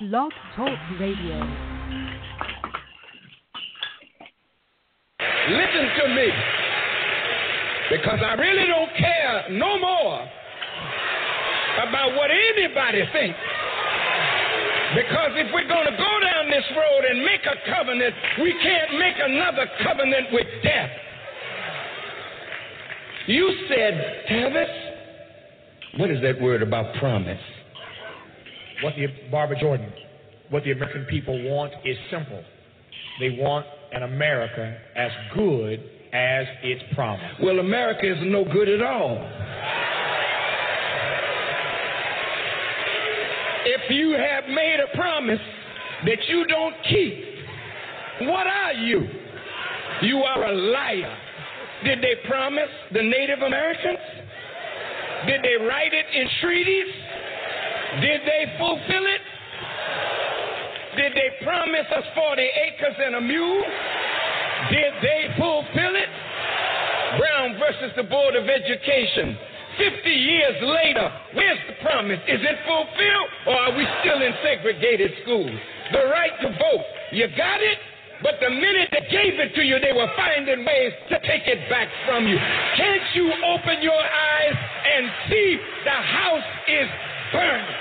Blog Talk Radio. Listen to me. Because I really don't care no more about what anybody thinks. Because if we're going to go down this road and make a covenant, we can't make another covenant with death. You said, Tavis, what is that word about promise? What the Barbara Jordan, what the American people want is simple. They want an America as good as its promise. Well, America is no good at all. If you have made a promise that you don't keep, what are you? You are a liar. Did they promise the Native Americans? Did they write it in treaties? Did they fulfill it? Did they promise us 40 acres and a mule? Did they fulfill it? Brown versus the Board of Education. 50 years later, where's the promise? Is it fulfilled or are we still in segregated schools? The right to vote, you got it? But the minute they gave it to you, they were finding ways to take it back from you. Can't you open your eyes and see the house is burning?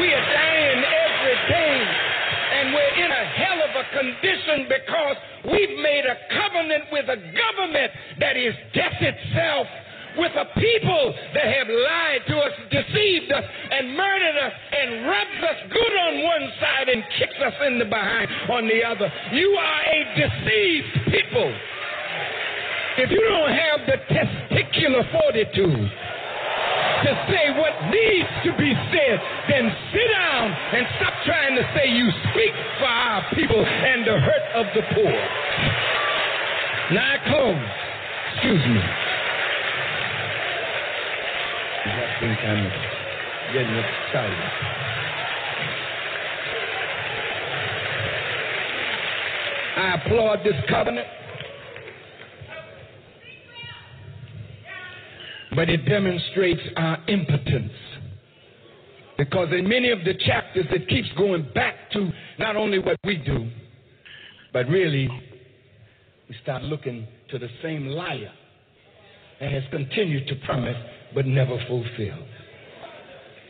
We are dying every day, and we're in a hell of a condition because we've made a covenant with a government that is death itself with a people that have lied to us, deceived us, and murdered us, and rubbed us good on one side and kicks us in the behind on the other. You are a deceived people. If you don't have the testicular fortitude to say what needs to be said, then sit down and stop trying to say you speak for our people and the hurt of the poor. Now I close. Excuse me. I think I'm getting excited. I applaud this covenant. But it demonstrates our impotence. Because in many of the chapters, it keeps going back to not only what we do, but really, we start looking to the same liar that has continued to promise but never fulfilled.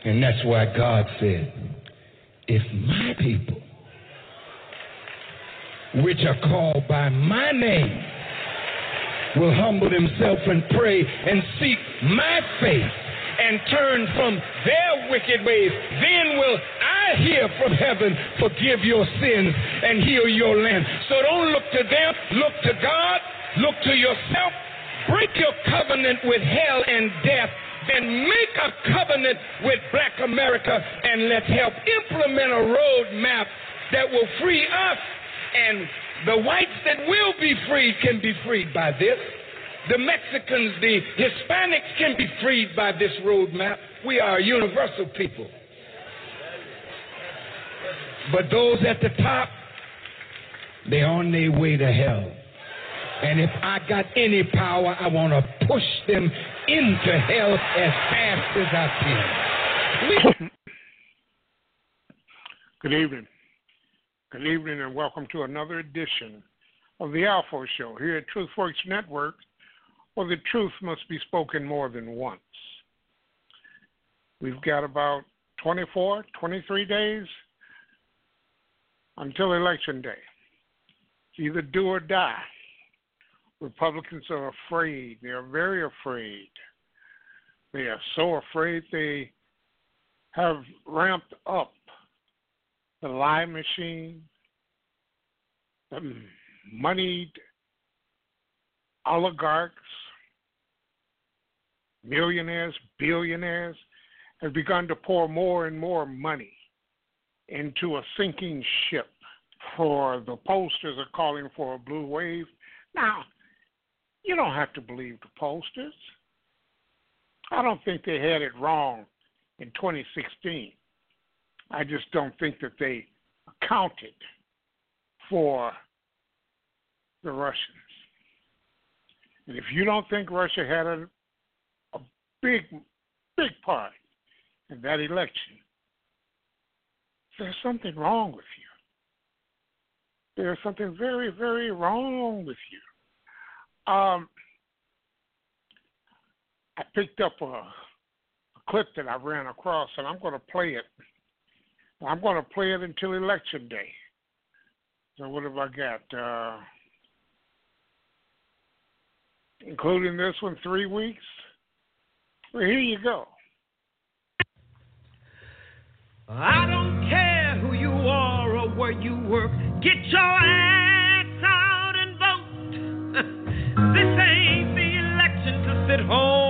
And that's why God said, if my people, which are called by my name, will humble themselves and pray and seek my face and turn from their wicked ways, then will I hear from heaven, forgive your sins, and heal your land. So don't look to them, look to God, look to yourself, break your covenant with hell and death, then make a covenant with black America, and let's help implement a roadmap that will free us and the whites that will be freed can be freed by this. The Mexicans, the Hispanics can be freed by this roadmap. We are a universal people. But those at the top, they're on their way to hell. And if I got any power, I want to push them into hell as fast as I can. Good evening. Good evening and welcome to another edition of the ALFO Show here at TruthWorks Network, where the truth must be spoken more than once. We've got about 24, 23 days until Election Day. It's either do or die. Republicans are afraid. They are very afraid. They are so afraid they have ramped up the lie machine, the moneyed oligarchs, millionaires, billionaires have begun to pour more and more money into a sinking ship. For the posters are calling for a blue wave. Now, you don't have to believe the posters. I don't think they had it wrong in 2016. I just don't think that they accounted for the Russians. And if you don't think Russia had a, a big big part in that election. There's something wrong with you. There's something very, very wrong with you. Um, I picked up a, a clip that I ran across, and I'm going to play it. I'm going to play it until election day. So what have I got? Uh, including this one, three weeks. Well, here you go. I don't care who you are or where you work. Get your ass out and vote. this ain't the election to sit home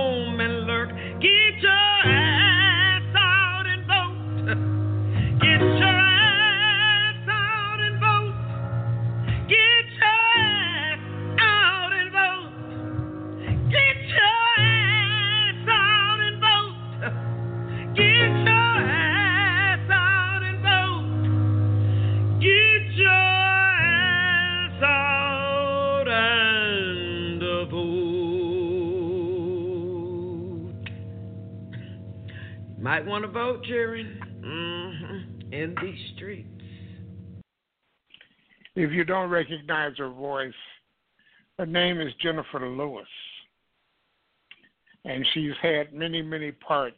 Might want to vote, Jerry. hmm In these streets. If you don't recognize her voice, her name is Jennifer Lewis. And she's had many, many parts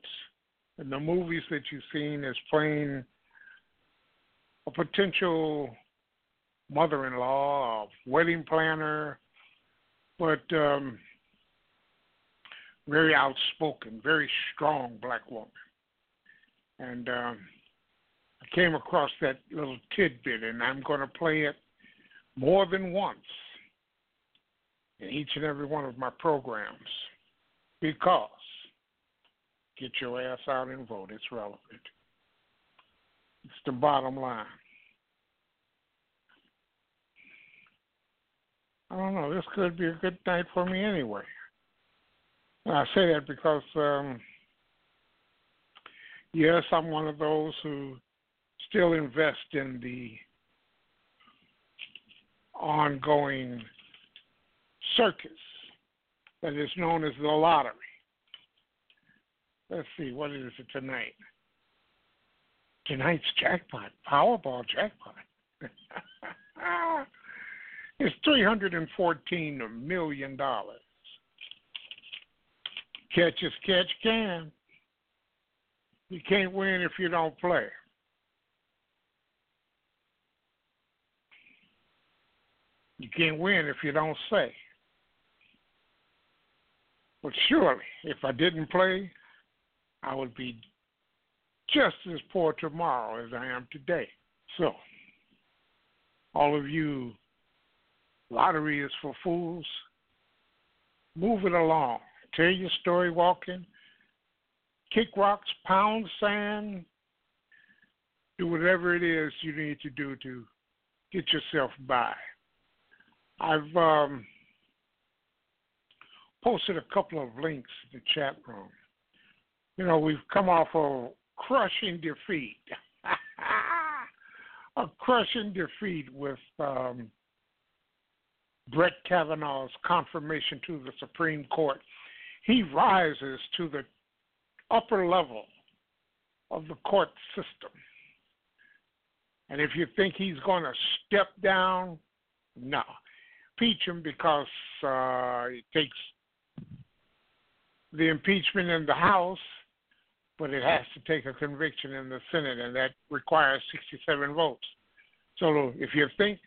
in the movies that you've seen as playing a potential mother in law, wedding planner, but um, very outspoken, very strong black woman. And um, I came across that little tidbit, and I'm going to play it more than once in each and every one of my programs because get your ass out and vote. It's relevant. It's the bottom line. I don't know. This could be a good night for me anyway. And I say that because, um, yes, I'm one of those who still invest in the ongoing circus that is known as the lottery. Let's see, what is it tonight? Tonight's jackpot, Powerball jackpot. and fourteen million dollars. Catch as catch can. You can't win if you don't play. You can't win if you don't say. But surely, if I didn't play, I would be just as poor tomorrow as I am today. So, all of you, lottery is for fools. Move it along. Tell your story walking. Kick rocks, pound sand. Do whatever it is you need to do to get yourself by. I've um, posted a couple of links in the chat room. You know, we've come off a crushing defeat, a crushing defeat with um, Brett Kavanaugh's confirmation to the Supreme Court. He rises to the upper level of the court system. And if you think he's going to step down, no. Impeach him because uh, it takes the impeachment in the House, but it has to take a conviction in the Senate, and that requires 67 votes. So if you think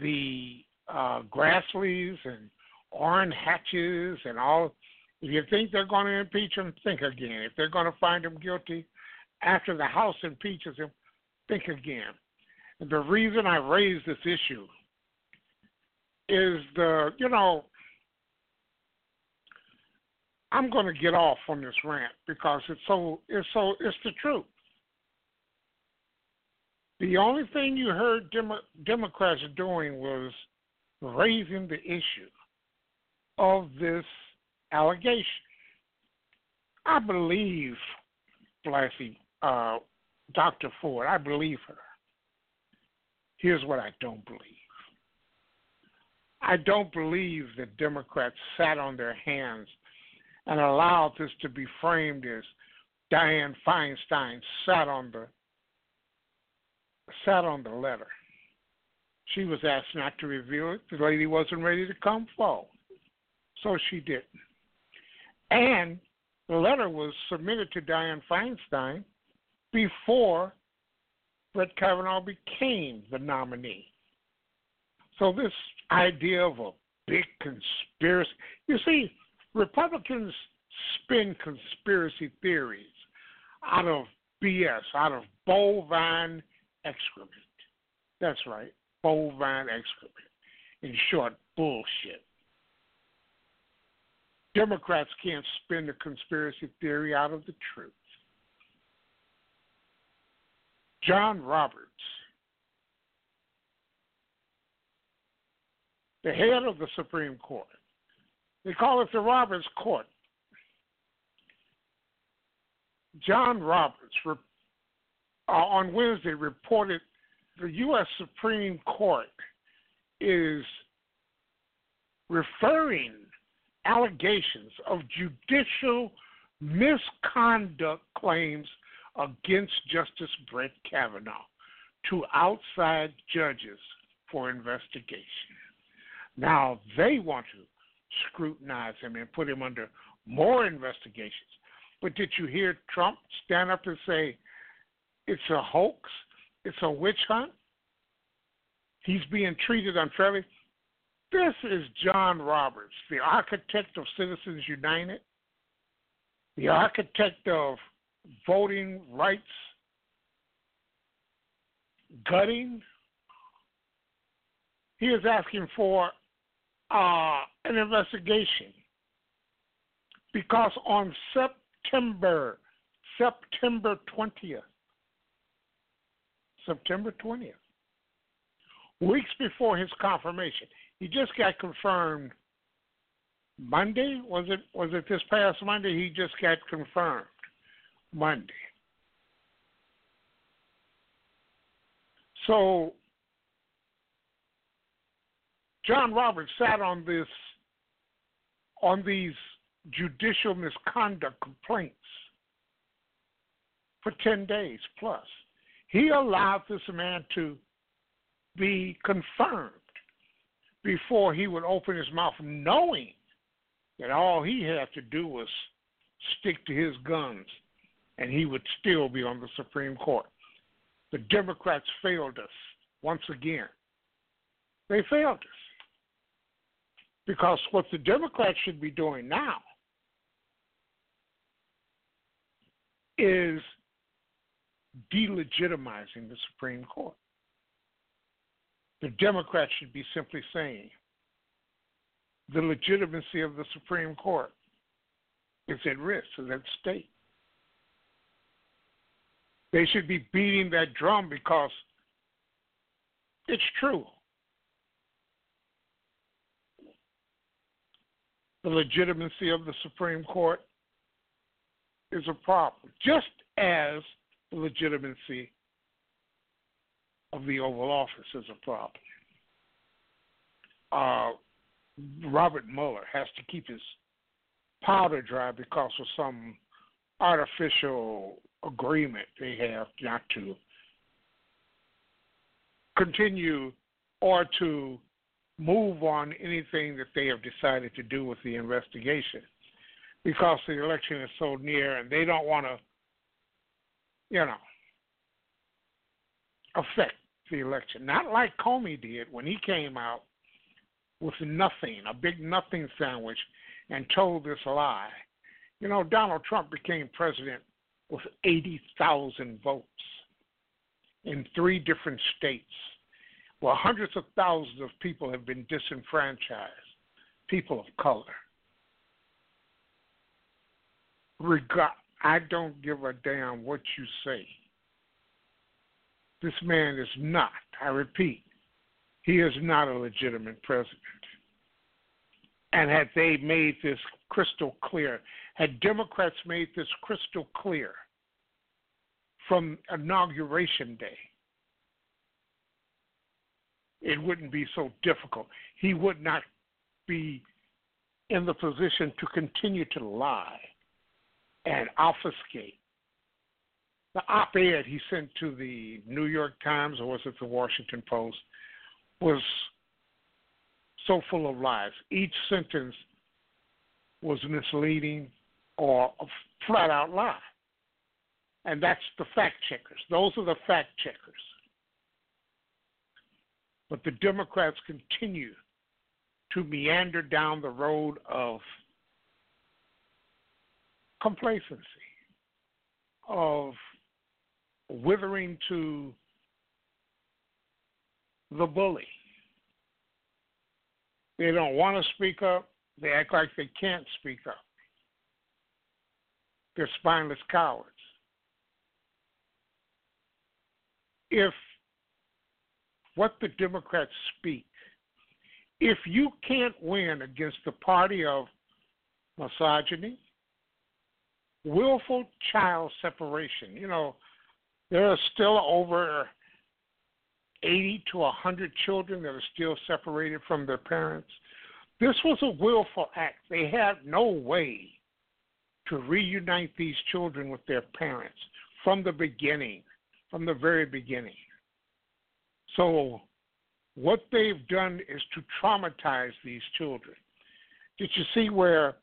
the uh, Grassleys and Orrin Hatches and all, if you think they're going to impeach him, think again. If they're going to find him guilty after the House impeaches him, think again. The reason I raise this issue is the, you know, I'm going to get off on this rant because it's so it's so it's the truth. The only thing you heard Demo- Democrats doing was raising the issue of this allegation. I believe Blasey, uh, Dr. Ford. I believe her. Here's what I don't believe. I don't believe that Democrats sat on their hands and allowed this to be framed as Dianne Feinstein sat on the sat on the letter. She was asked not to reveal it. The lady wasn't ready to come forward, so she didn't. And the letter was submitted to Dianne Feinstein before Brett Kavanaugh became the nominee. So this idea of a big conspiracy, you see, Republicans spin conspiracy theories out of BS, out of bovine excrement. That's right, bovine excrement. In short, bullshit. Democrats can't spin the conspiracy theory out of the truth. John Roberts, the head of the Supreme Court, they call it the Roberts Court. John Roberts uh, on Wednesday reported the U.S. Supreme Court is referring allegations of judicial misconduct claims against Justice Brett Kavanaugh to outside judges for investigation. Now they want to scrutinize him and put him under more investigations. But did you hear Trump stand up and say it's a hoax? It's a witch hunt? He's being treated unfairly. This is John Roberts, the architect of Citizens United, the architect of voting rights gutting. He is asking for uh, an investigation because on September September 20th, September 20th, weeks before his confirmation, he just got confirmed Monday. Was it was it this past Monday? He just got confirmed Monday. So John Roberts sat on this on these judicial misconduct complaints for 10 days plus. He allowed this man to be confirmed before he would open his mouth, knowing that all he had to do was stick to his guns and he would still be on the Supreme Court. The Democrats failed us once again. They failed us. Because what the Democrats should be doing now is delegitimizing the Supreme Court. The Democrats should be simply saying the legitimacy of the Supreme Court is at risk, is at stake. They should be beating that drum because it's true. The legitimacy of the Supreme Court is a problem, just as the legitimacy of the Oval Office is a problem. Uh, Robert Mueller has to keep his powder dry because of some artificial agreement they have not to continue or to move on anything that they have decided to do with the investigation because the election is so near and they don't want to, you know, affect the election. Not like Comey did when he came out with nothing, a big nothing sandwich, and told this lie. You know, Donald Trump became president with 80,000 votes in three different states, where hundreds of thousands of people have been disenfranchised, people of color. Regard, I don't give a damn what you say. This man is not, I repeat, he is not a legitimate president. And had they made this crystal clear, had Democrats made this crystal clear from inauguration day, it wouldn't be so difficult. He would not be in the position to continue to lie and obfuscate. The op ed he sent to the New York Times, or was it the Washington Post, was so full of lies. Each sentence was misleading or a flat out lie. And that's the fact checkers. Those are the fact checkers. But the Democrats continue to meander down the road of complacency, of withering to the bully. They don't want to speak up. They act like they can't speak up. They're spineless cowards. If what the Democrats speak, if you can't win against the party of misogyny, willful child separation, you know, there are still over 80 to 100 children that are still separated from their parents. This was a willful act. They had no way to reunite these children with their parents from the beginning, from the very beginning. So, what they've done is to traumatize these children. Did you see where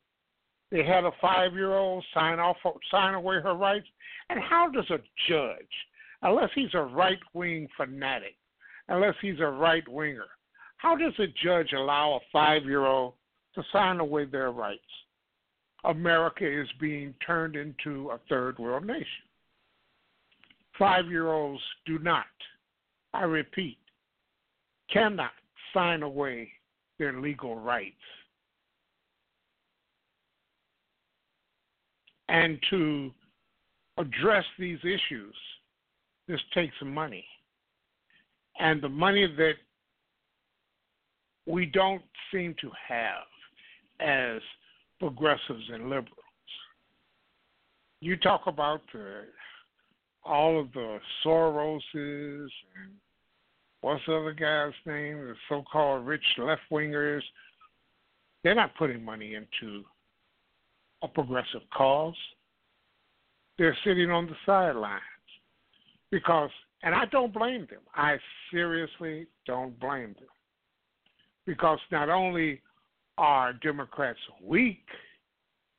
they had a five-year-old sign off, sign away her rights? And how does a judge, unless he's a right-wing fanatic, unless he's a right winger. How does a judge allow a five year old to sign away their rights? America is being turned into a third world nation. Five year olds do not, I repeat, cannot sign away their legal rights. And to address these issues, this takes money and the money that we don't seem to have as progressives and liberals. You talk about the, all of the Soroses and what's the other guy's name, the so called rich left wingers. They're not putting money into a progressive cause. They're sitting on the sidelines because and I don't blame them. I seriously don't blame them. Because not only are Democrats weak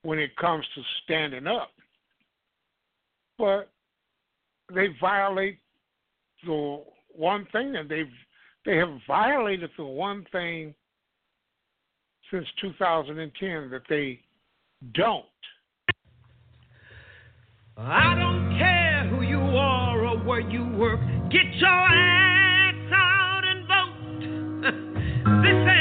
when it comes to standing up, but they violate the one thing, and they've they have violated the one thing since 2010 that they don't. I don't care who you are or where you work. Get your ass out and vote. this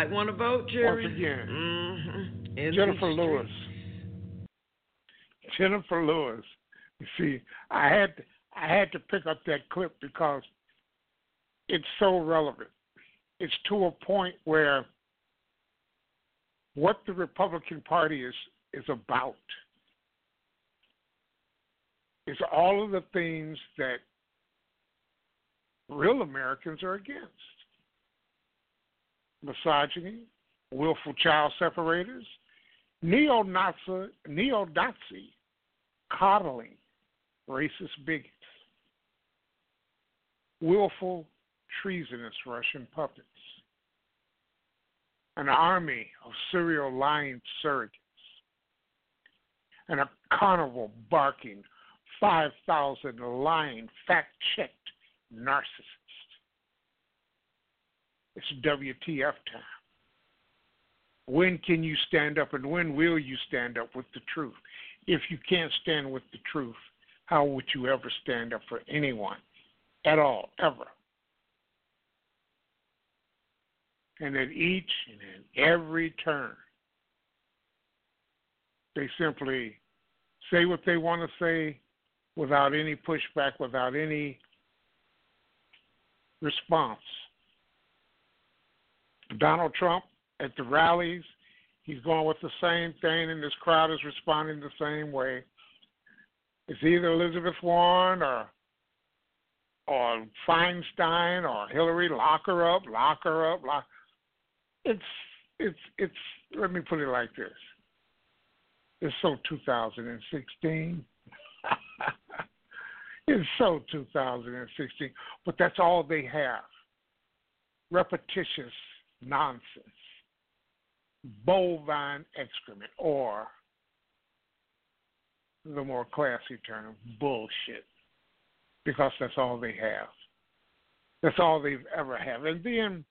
Might want to vote, Jerry. Once again, mm-hmm. Jennifer Lewis. Jennifer Lewis. You see, I had to, I had to pick up that clip because it's so relevant. It's to a point where what the Republican Party is is about is all of the things that real Americans are against misogyny, willful child separators, neo-Nazi, neo-Nazi coddling racist bigots, willful treasonous Russian puppets, an army of serial lying surrogates, and a carnival barking 5,000 lying, fact checked narcissists. It's WTF time. When can you stand up and when will you stand up with the truth? If you can't stand with the truth, how would you ever stand up for anyone at all, ever? And at each and every turn, they simply say what they want to say without any pushback, without any response. Donald Trump at the rallies, he's going with the same thing, and this crowd is responding the same way. It's either Elizabeth Warren or or Feinstein or Hillary. Lock her up, lock her up. Lock. It's it's it's. Let me put it like this. It's so 2016. it's so 2016. But that's all they have. Repetitious nonsense. Bovine excrement, or the more classy term, bullshit. Because that's all they have. That's all they've ever had. And then,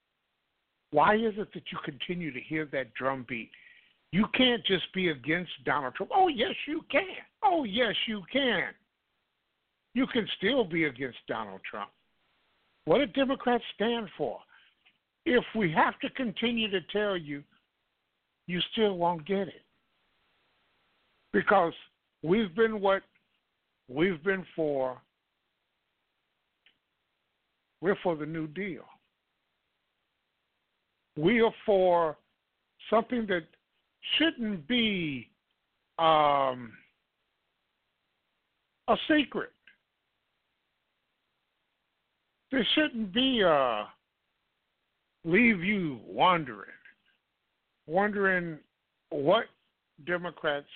why is it that you continue to hear that drumbeat? You can't just be against Donald Trump. Oh, yes, you can. Oh, yes, you can. You can still be against Donald Trump. What do Democrats stand for? If we have to continue to tell you, you still won't get it. Because we've been what we've been for. We're for the New Deal. We are for something that shouldn't be um, a secret. There shouldn't be a leave you wondering, wondering what Democrats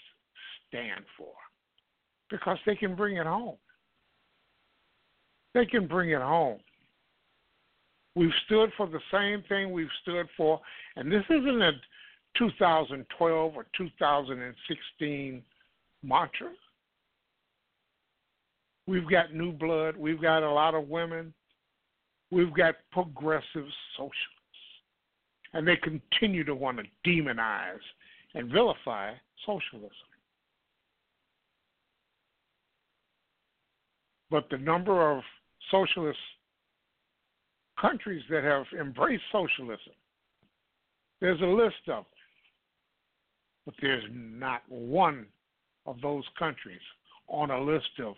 stand for, because they can bring it home. They can bring it home. We've stood for the same thing we've stood for, and this isn't a 2012 or 2016 mantra. We've got new blood. We've got a lot of women. We've got progressive socialists. And they continue to want to demonize and vilify socialism. But the number of socialist countries that have embraced socialism, there's a list of them. But there's not one of those countries on a list of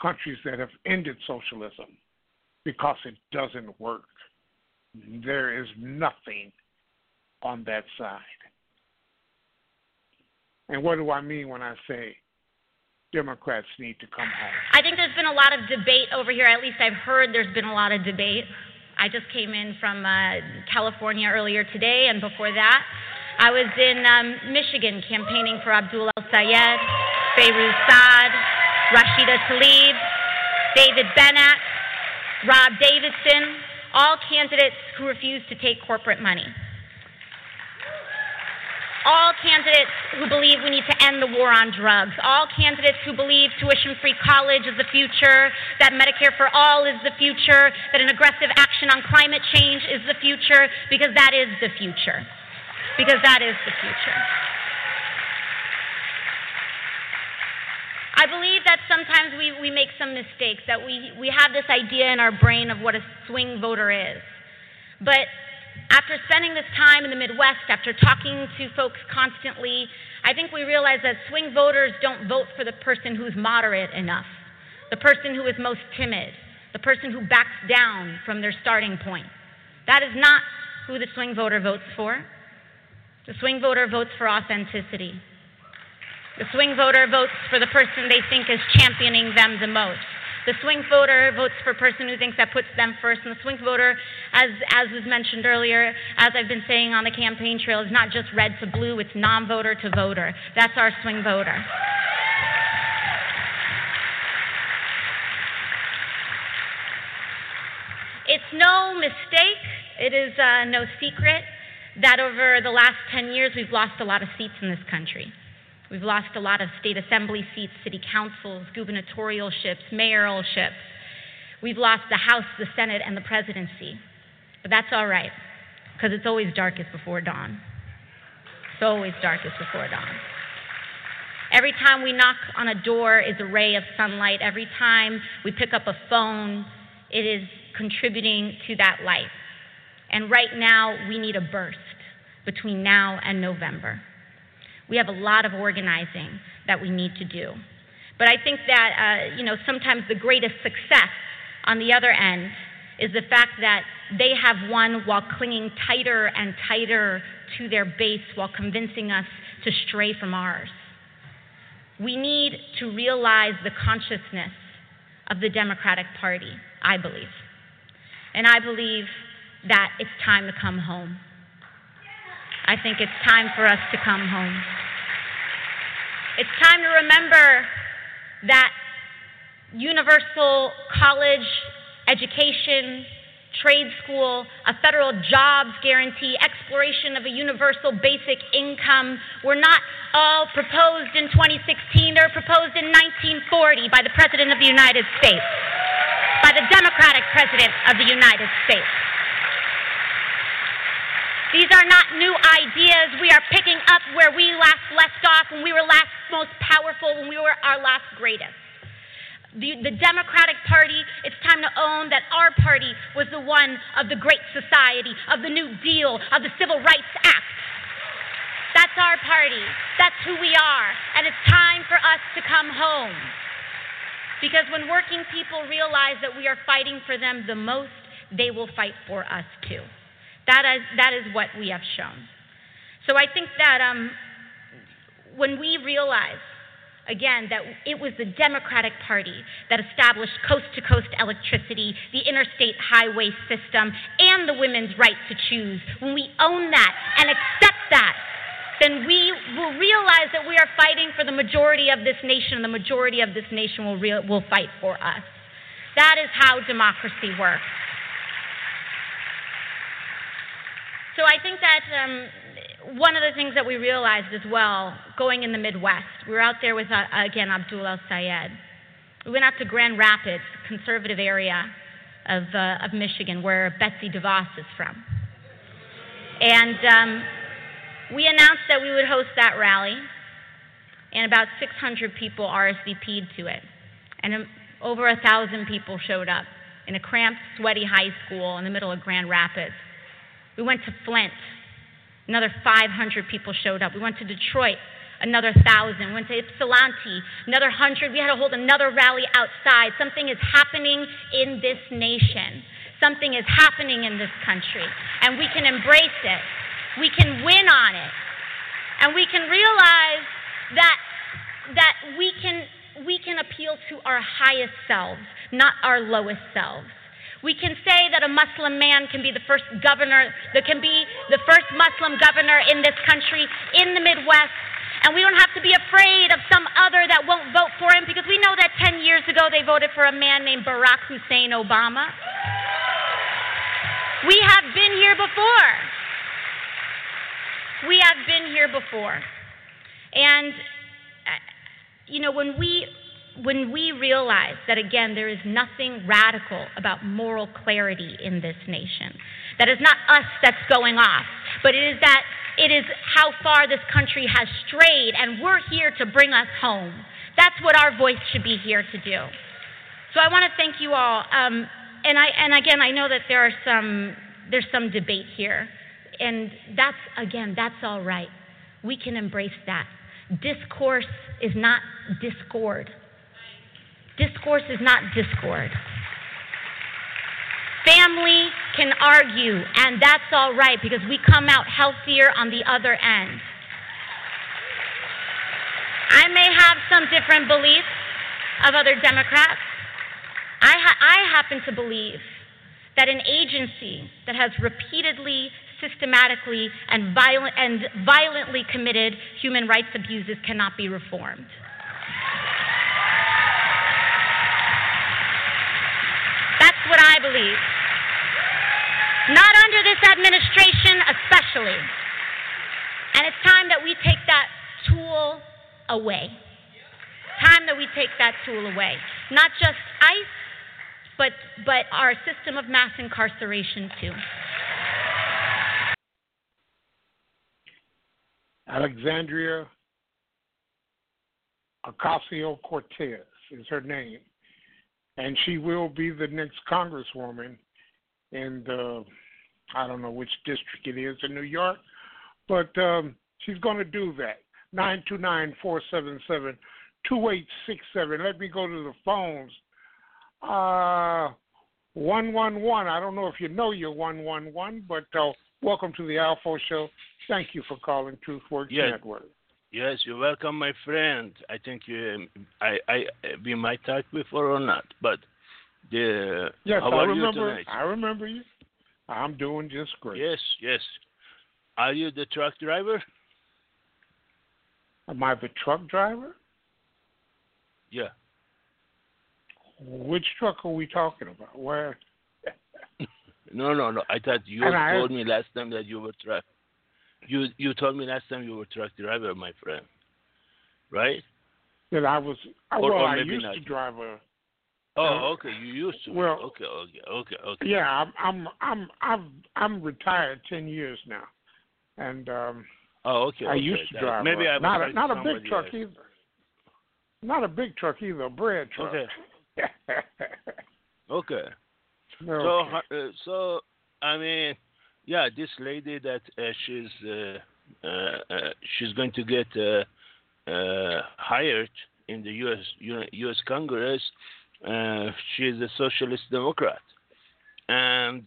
countries that have ended socialism because it doesn't work. There is nothing on that side. And what do I mean when I say Democrats need to come home? I think there's been a lot of debate over here. At least I've heard there's been a lot of debate. I just came in from uh, California earlier today, and before that, I was in um, Michigan campaigning for Abdul El Sayed, Fayrouz Saad, Rashida Tlaib, David Bennett, Rob Davidson, all candidates who refuse to take corporate money. All candidates who believe we need to end the war on drugs. All candidates who believe tuition free college is the future, that Medicare for all is the future, that an aggressive action on climate change is the future, because that is the future because that is the future. I believe that sometimes we, we make some mistakes, that we, we have this idea in our brain of what a swing voter is. But after spending this time in the Midwest, after talking to folks constantly, I think we realize that swing voters don't vote for the person who's moderate enough, the person who is most timid, the person who backs down from their starting point. That is not who the swing voter votes for. The swing voter votes for authenticity. The swing voter votes for the person they think is championing them the most. The swing voter votes for a person who thinks that puts them first. And the swing voter, as, as was mentioned earlier, as I've been saying on the campaign trail, is not just red to blue, it's non voter to voter. That's our swing voter. It's no mistake, it is uh, no secret that over the last 10 years, we've lost a lot of seats in this country. We've lost a lot of state assembly seats, city councils, gubernatorialships, mayoralships. We've lost the House, the Senate, and the presidency. But that's all right, because it's always darkest before dawn. It's always darkest before dawn. Every time we knock on a door is a ray of sunlight. Every time we pick up a phone, it is contributing to that light. And right now, we need a burst between now and November. We have a lot of organizing that we need to do. But I think that, uh, you know, sometimes the greatest success on the other end is the fact that they have won while clinging tighter and tighter to their base while convincing us to stray from ours. We need to realize the consciousness of the Democratic Party, I believe. And I believe that it's time to come home. I think it's time for us to come home. It's time to remember that universal college education, trade school, a federal jobs guarantee, exploration of a universal basic income were not all proposed in 2016. They were proposed in 1940 by the President of the United States, by the Democratic President of the United States. These are not new ideas. We are picking up where we last left off when we were last most powerful, when we were our last greatest. The, the, Democratic Party, it's time to own that our party was the one of the Great Society, of the New Deal, of the Civil Rights Act. That's our party. That's who we are. And it's time for us to come home. Because when working people realize that we are fighting for them the most, they will fight for us too. That is, that is what we have shown. So I think that um, when we realize, again, that it was the Democratic Party that established coast to coast electricity, the interstate highway system, and the women's right to choose, when we own that and accept that, then we will realize that we are fighting for the majority of this nation, and the majority of this nation will, re- will fight for us. That is how democracy works. So I think that um, one of the things that we realized as well, going in the Midwest, we were out there with, uh, again, Abdul El Sayed. We went out to Grand Rapids, conservative area of, uh, of Michigan, where Betsy DeVos is from. And um, we announced that we would host that rally, and about 600 people RSVP'd to it. And um, over a thousand people showed up in a cramped, sweaty high school in the middle of Grand Rapids. We went to Flint. Another 500 people showed up. We went to Detroit. Another 1,000. We went to Ypsilanti. Another 100. We had to hold another rally outside. Something is happening in this nation. Something is happening in this country. And we can embrace it. We can win on it. And we can realize that, that we, can, we can appeal to our highest selves, not our lowest selves. We can say that a Muslim man can be the first governor, that can be the first Muslim governor in this country, in the Midwest. And we don't have to be afraid of some other that won't vote for him because we know that 10 years ago they voted for a man named Barack Hussein Obama. We have been here before. We have been here before. And, uh, you know, when we when we realize that, again, there is nothing radical about moral clarity in this nation, that is not us that's going off, but it is that it is how far this country has strayed, and we're here to bring us home. That's what our voice should be here to do. So I want to thank you all. Um, and, I, and again, I know that there are some, there's some debate here. And that's, again, that's all right. We can embrace that. Discourse is not discord. Discourse is not discord. Family can argue, and that's all right because we come out healthier on the other end. I may have some different beliefs of other Democrats. I, ha- I happen to believe that an agency that has repeatedly, systematically, and, and violently committed human rights abuses cannot be reformed. What I believe. Not under this administration, especially. And it's time that we take that tool away. Time that we take that tool away. Not just ICE, but, but our system of mass incarceration, too. Alexandria Ocasio Cortez is her name and she will be the next congresswoman in the I don't know which district it is in New York, but um, she's going to do that. Nine two nine four seven seven two eight six seven. Let me go to the phones. Uh, one one one. I don't know if you know your one one one, but uh, welcome to the ALFO Show. Thank you for calling TruthWorks Yes. Network. Yes, you're welcome, my friend. I think you, um, I, I, we might talk before or not, but the Yes, how I are remember. you tonight? I remember you. I'm doing just great. Yes, yes. Are you the truck driver? Am I the truck driver? Yeah. Which truck are we talking about? Where? No, no, no. I thought you And I- told me last time that you were truck. You you told me last time you were truck driver, my friend. Right? That I was. I Or- well, or I used not. to drive a. Oh, Uh, okay. You used to. well- okay, okay, okay, okay. Yeah, I'm. I'm. I'm. I'm, I'm retired ten years now, and um, Oh, okay. I okay. used to That- drive. Maybe I not a not a big truck else. either. Not a big truck either. A bread truck. Okay. Okay. So, uh, so I mean, yeah, this lady that uh, she's uh, uh, she's going to get uh, uh, hired in the U.S. U- U.S. Congress. Uh, she's a socialist democrat, and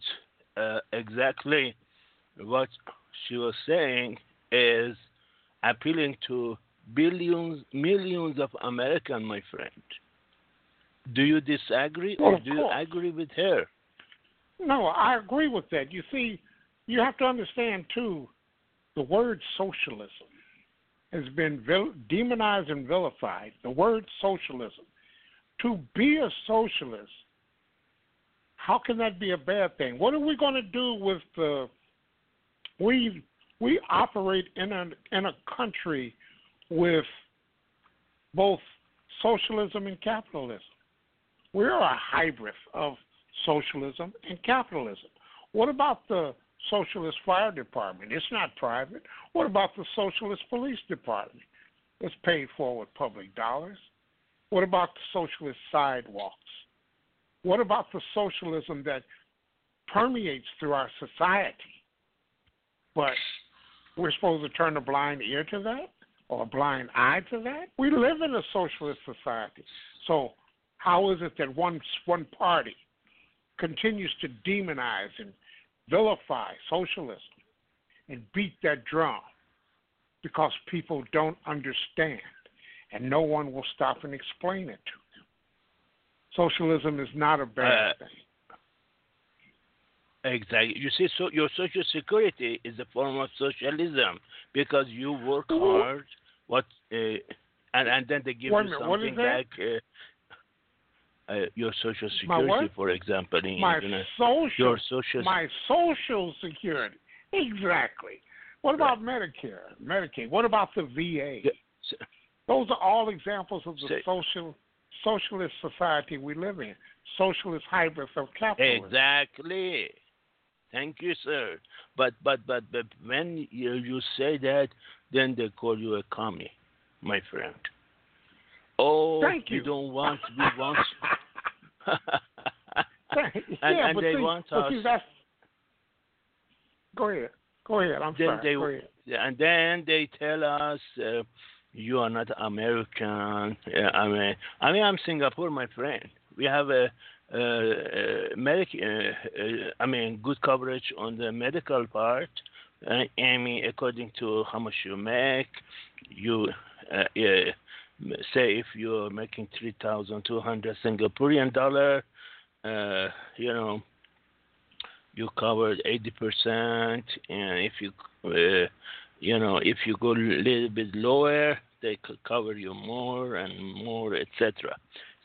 uh, exactly what she was saying is appealing to billions, millions of American, my friend. Do you disagree, or do you agree with her? No, I agree with that. You see, you have to understand too, the word socialism has been vil- demonized and vilified. The word socialism. To be a socialist, how can that be a bad thing? What are we going to do with the? We we operate in a in a country with both socialism and capitalism. We're a hybrid of socialism and capitalism. What about the socialist fire department? It's not private. What about the socialist police department? It's paid for with public dollars. What about the socialist sidewalks? What about the socialism that permeates through our society? But we're supposed to turn a blind ear to that or a blind eye to that? We live in a socialist society. So how is it that one one party continues to demonize and vilify socialism and beat that drum because people don't understand and no one will stop and explain it to them. Socialism is not a bad Uh, thing. Exactly. You see, so your social security is a form of socialism because you work hard. What uh, and and then they give you minute, what is something back. Uh, uh, your social security, for example, in My social your social. my social security. Exactly. What about Medicare, Medicaid? What about the VA? Yeah, so- Those are all examples of the social socialist society we live in. Socialist hybrids of capitalism. Exactly. Thank you, sir. But but but but when you you say that, then they call you a commie, my friend. Oh, Thank we you. don't want. We want. And, yeah, and but they see, want us. see, that's... Go ahead. Go ahead. I'm then sorry. they Go ahead. and then they tell us uh, you are not American. Yeah, I mean, I mean, I'm Singapore, my friend. We have a, uh, uh, medic, uh, uh, I mean, good coverage on the medical part. Uh, I mean, according to how much you make, you uh, yeah, say if you're making three thousand two hundred Singaporean dollar, uh, you know, you covered 80%, and if you, uh, you know, if you go a little bit lower, they could cover you more and more, etc.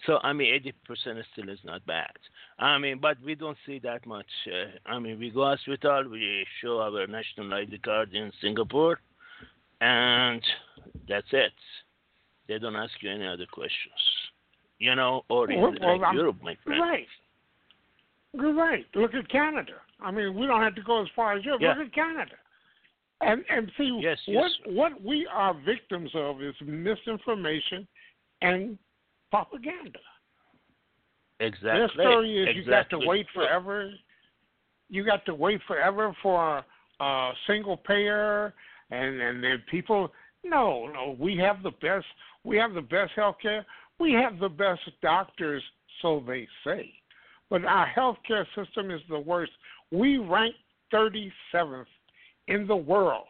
So I mean, 80% still is not bad. I mean, but we don't see that much. Uh, I mean, we go hospital, we show our national ID card in Singapore, and that's it. They don't ask you any other questions. You know, or in Well, well, like Europe, my friend. Right. You're right. Look at Canada. I mean, we don't have to go as far as Europe. Yeah. Look at Canada. And and see Yes, what yes. what we are victims of is misinformation and propaganda. Exactly. Their story is exactly. you got to wait forever. you got to wait forever for a, a single payer, and and then people. No, no, we have the best. We have the best health care. We have the best doctors, so they say. But our healthcare system is the worst. We rank 37th in the world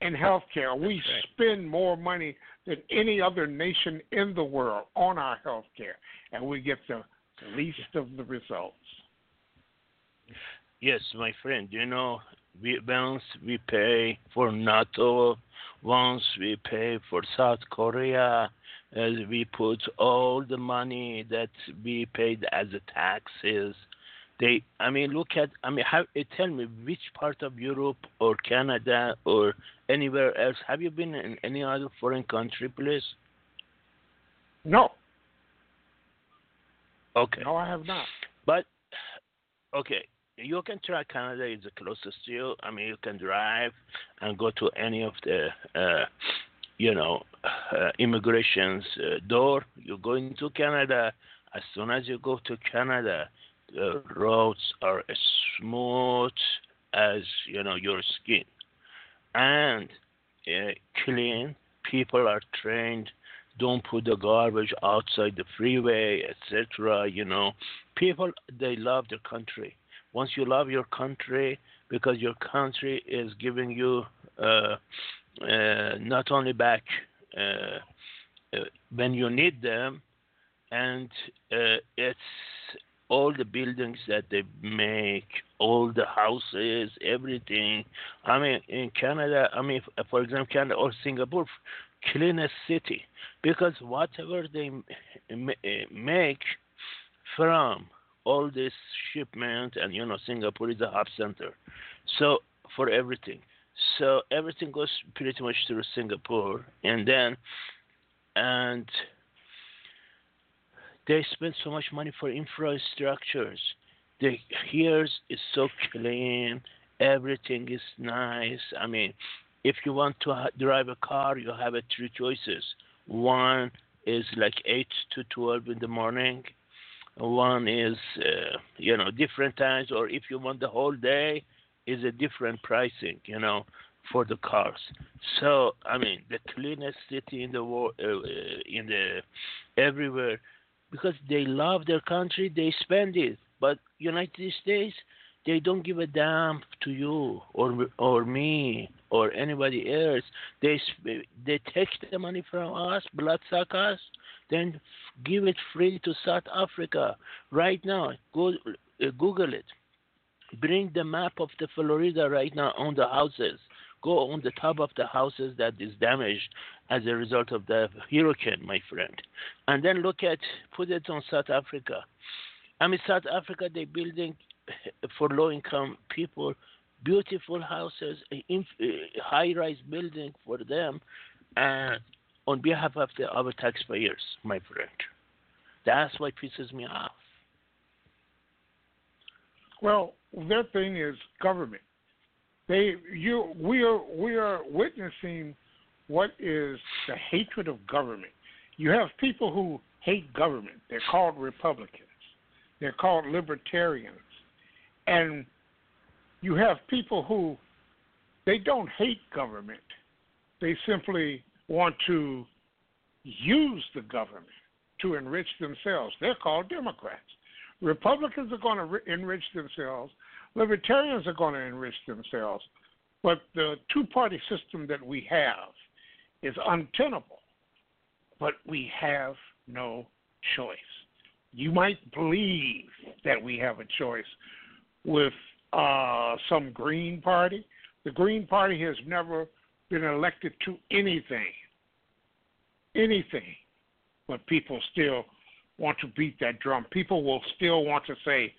in healthcare. We right. spend more money than any other nation in the world on our healthcare, and we get the least of the results. Yes, my friend. You know, once we pay for NATO, once we pay for South Korea, as we put all the money that we paid as taxes. They, I mean, look at, I mean, how, eh, tell me which part of Europe or Canada or anywhere else have you been in any other foreign country, please? No. Okay. No, I have not. But okay, you can try Canada is the closest to you. I mean, you can drive and go to any of the, uh, you know, uh, immigration's uh, door. You go into Canada. As soon as you go to Canada, the roads are as smooth as you know your skin, and uh, clean. People are trained. Don't put the garbage outside the freeway, etc. You know, people they love their country once you love your country because your country is giving you uh, uh, not only back uh, uh when you need them, and uh, it's all the buildings that they make, all the houses, everything. I mean, in Canada, I mean, for example, Canada or Singapore, cleanest city because whatever they make from all this shipment and you know Singapore is a hub center. So for everything. So everything goes pretty much through Singapore and then and they spend so much money for infrastructures. The here is so clean, everything is nice. I mean, if you want to drive a car, you have three choices. One is like 8 to 12 in the morning one is, uh, you know, different times, or if you want the whole day, is a different pricing, you know, for the cars. So, I mean, the cleanest city in the world, uh, in the everywhere, because they love their country, they spend it. But United States, they don't give a damn to you or or me or anybody else. They they take the money from us, bloodsuck us, then give it free to South Africa right now. Go uh, Google it. Bring the map of the Florida right now on the houses. Go on the top of the houses that is damaged as a result of the hurricane, my friend, and then look at put it on South Africa. I mean, South Africa they're building for low income people beautiful houses, high rise building for them, and on behalf of the our taxpayers, my friend. That's what pisses me off. Well, their thing is government. They you we are we are witnessing what is the hatred of government. You have people who hate government. They're called Republicans. They're called libertarians. And you have people who they don't hate government. They simply want to use the government to enrich themselves. They're called Democrats. Republicans are going to re- enrich themselves. Libertarians are going to enrich themselves. But the two party system that we have is untenable. But we have no choice. You might believe that we have a choice with uh, some Green Party. The Green Party has never been elected to anything anything, but people still want to beat that drum. People will still want to say,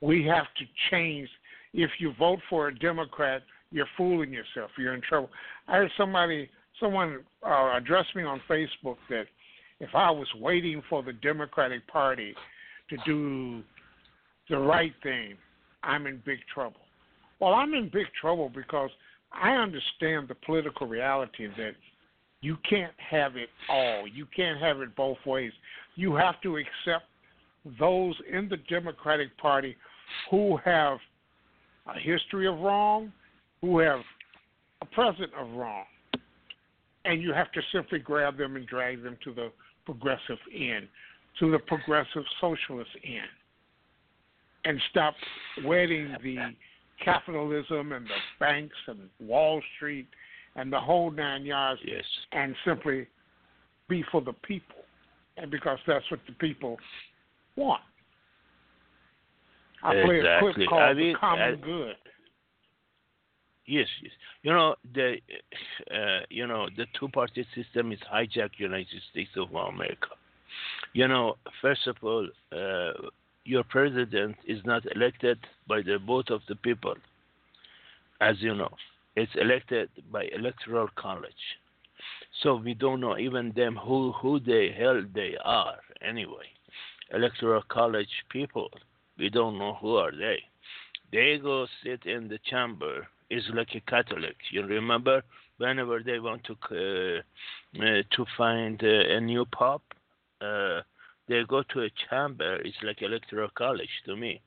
we have to change. If you vote for a Democrat, you're fooling yourself. You're in trouble. I heard somebody, someone uh, addressed me on Facebook that if I was waiting for the Democratic Party to do the right thing, I'm in big trouble. Well, I'm in big trouble because I understand the political reality that you can't have it all. You can't have it both ways. You have to accept those in the Democratic Party who have a history of wrong, who have a present of wrong. And you have to simply grab them and drag them to the progressive end, to the progressive socialist end, and stop wedding the capitalism and the banks and Wall Street and the whole nine yards Yes. and simply be for the people. And because that's what the people want. I play a Exactly. clip called I mean, The Common I- Good. Yes, yes. You know the, uh, you know the two-party system is hijacked United States of America. You know, first of all, uh, your president is not elected by the vote of the people, as you know. It's elected by electoral college. So we don't know even them who who the hell they are anyway. Electoral college people, we don't know who are they. They go sit in the chamber is like a Catholic. You remember whenever they want to uh, uh, to find uh, a new pope, uh, they go to a chamber. It's like electoral college to me,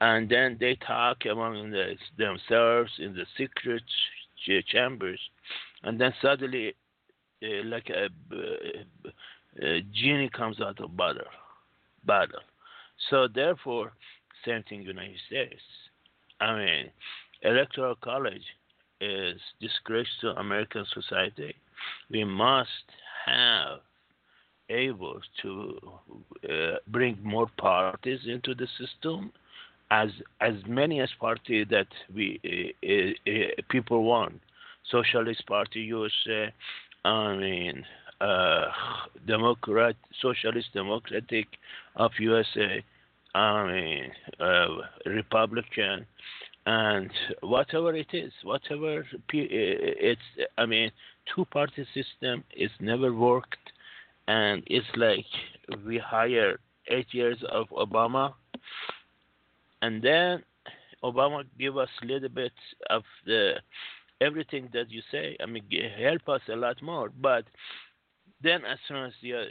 and then they talk among the, themselves in the secret ch- chambers, and then suddenly, uh, like a, a genie comes out of bottle, bottle. So therefore, same thing United States. I mean, electoral college is disgrace to American society. We must have able to uh, bring more parties into the system, as as many as party that we uh, uh, people want. Socialist Party USA, I mean, uh, Democrat, Socialist Democratic of USA, I mean, uh, Republican, and whatever it is, whatever it's, I mean, two-party system is never worked, and it's like we hire eight years of Obama, and then Obama give us a little bit of the everything that you say. I mean, help us a lot more, but then as soon as the uh,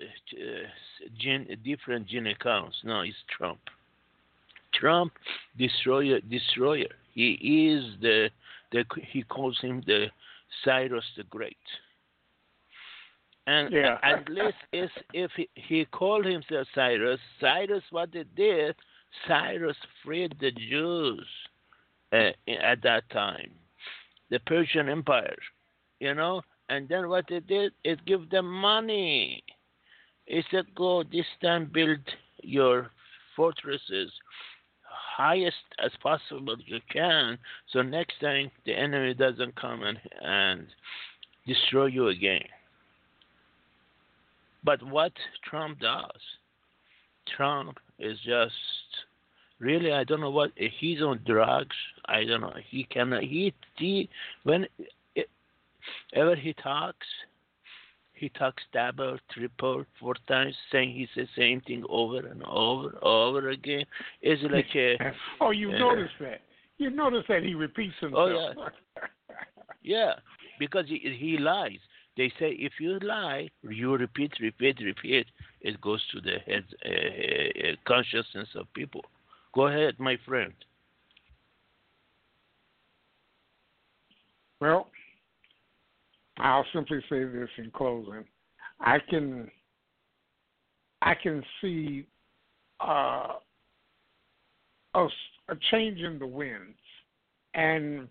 gene, different gene accounts, no, it's Trump. Trump, destroyer, destroyer. He is the, the he calls him the Cyrus the Great. And Yeah. at least if he, he called himself Cyrus, Cyrus what they did, Cyrus freed the Jews uh, at that time, the Persian Empire, you know. And then what they did, it gave them money. It said, go this time build your fortresses highest as possible you can, so next time the enemy doesn't come and, and destroy you again. But what Trump does, Trump is just really I don't know what he's on drugs. I don't know. He cannot. He he when it, ever he talks, he talks double, triple, four times, saying he says the same thing over and over, over again. It's like a oh, you uh, noticed that. You noticed that he repeats himself. Oh, yeah. Yeah, because he, he lies. They say if you lie, you repeat, repeat, repeat, it goes to the head uh, uh, consciousness of people. Go ahead, my friend. Well, I'll simply say this in closing. I can I can see uh, a, a change in the winds, and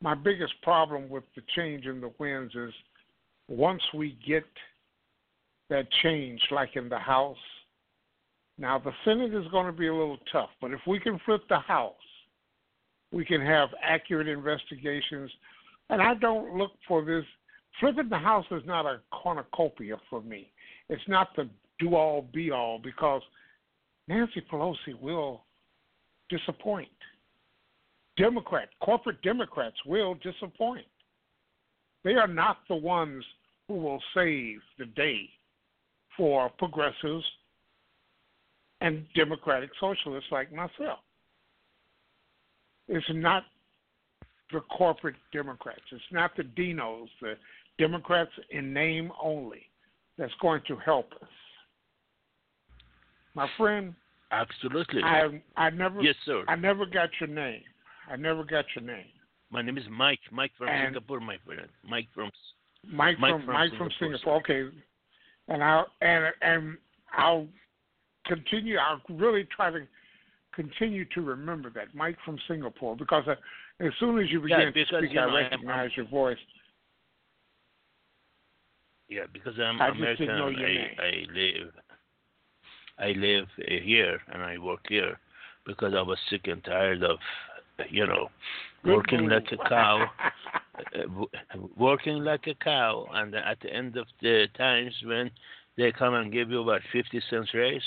my biggest problem with the change in the winds is once we get that change, like in the House. Now the Senate is going to be a little tough, but if we can flip the House, we can have accurate investigations. And I don't look for this. Flipping the House is not a cornucopia for me. It's not the do all be all because Nancy Pelosi will disappoint. Democrat, corporate Democrats will disappoint. They are not the ones who will save the day for progressives and democratic socialists like myself. It's not the corporate Democrats. It's not the Dinos, the Democrats in name only, that's going to help us. My friend, Absolutely. I I never yes, sir. I never got your name. I never got your name. My name is Mike. Mike from And- Singapore, my friend. Mike from. Mike, Mike from, from Mike from Singapore, Singapore. Okay, and I'll and and I'll continue. I'll really try to continue to remember that Mike from Singapore because uh, as soon as you Yeah, begin to because, speak, you I know, I recognize your voice. Yeah, because I'm I American. didn't know your I. I live. I live here and I work here because I was sick and tired of, you know, Good working move. like a cow. working like a cow, and at the end of the times when they come and give you about fifty cents raise,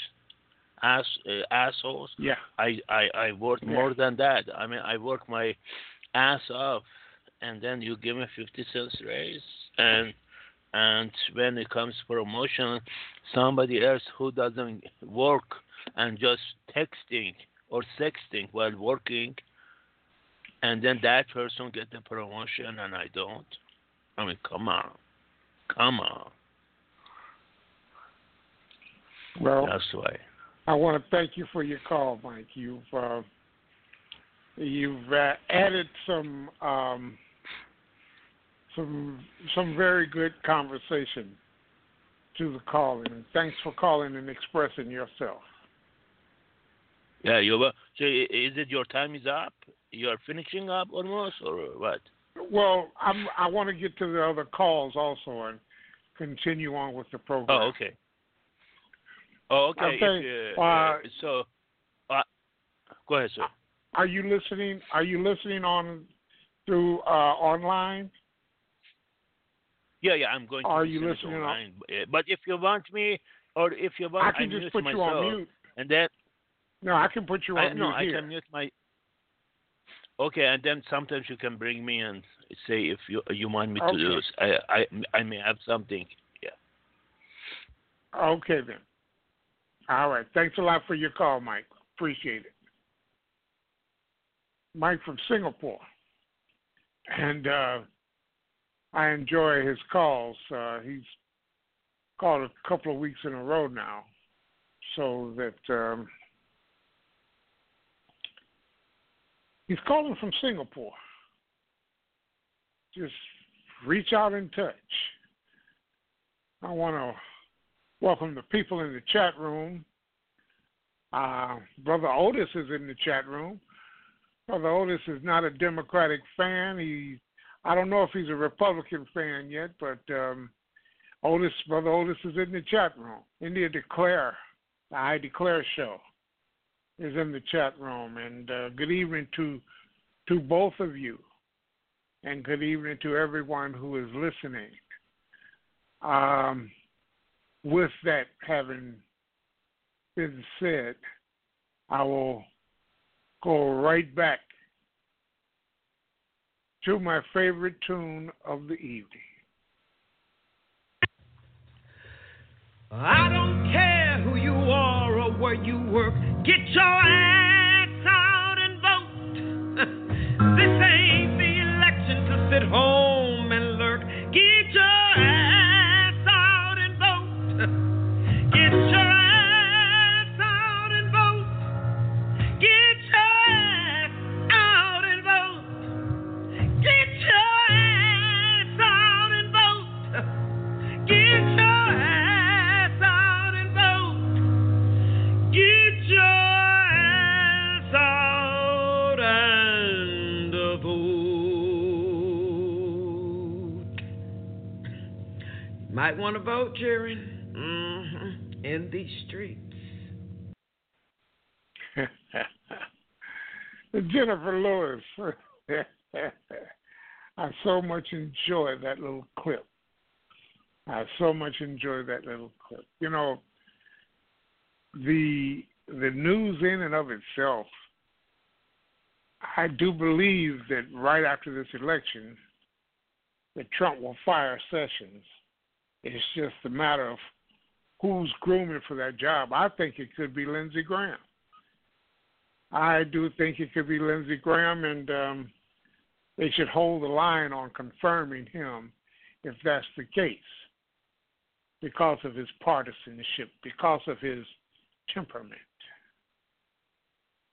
ass uh, assholes. yeah, I I I work Yeah. more than that. I mean, I work my ass off, and then you give me fifty cents raise, and and when it comes promotion, somebody else who doesn't work and just texting or sexting while working, and then that person get the promotion and I don't. I mean, come on, come on. well, That's why. I want to thank you for your call, Mike. You've uh, you've uh, added some um, some some very good conversation to the call, and thanks for calling and expressing yourself. Yeah, you. So is it your time is up? You are finishing up almost, or what? Well, I'm, I want to get to the other calls also and continue on with the program. Oh, okay. Oh, okay. Okay, If, uh, uh, uh, so, uh, go ahead, sir. Are you listening? Are you listening on through uh, online? Yeah, yeah, I'm going to Are you listening online. Uh, But if you want me, or if you want, I can mute just put you on mute. and then No, I can put you I, on no, mute I here. can mute my. Okay, and then sometimes you can bring me and say if you you want me to Okay. do this. I I I may have something. Yeah. Okay then. All right. Thanks a lot for your call, Mike. Appreciate it. Mike from Singapore. And uh I enjoy his calls. Uh he's called a couple of weeks in a row now. So that um he's calling from Singapore. Just reach out and touch. I want to welcome the people in the chat room. Uh, Brother Otis is in the chat room. Brother Otis is not a Democratic fan. He, I don't know if he's a Republican fan yet, but um, Otis, Brother Otis is in the chat room. India Declare, the I Declare show, is in the chat room. And uh, good evening to to both of you, and good evening to everyone who is listening. Um, with that having been said, I will go right back to my favorite tune of the evening. I don't care where you work. Get your ass out and vote. this ain't the election to sit home Might want to vote, Jerry. hmm In these streets. Jennifer Lewis. I so much enjoy that little clip. I so much enjoy that little clip. You know, the the news in and of itself, I do believe that right after this election, that Trump will fire Sessions. It's just a matter of who's grooming for that job. I think it could be Lindsey Graham. I do think it could be Lindsey Graham, and um, they should hold the line on confirming him if that's the case because of his partisanship, because of his temperament.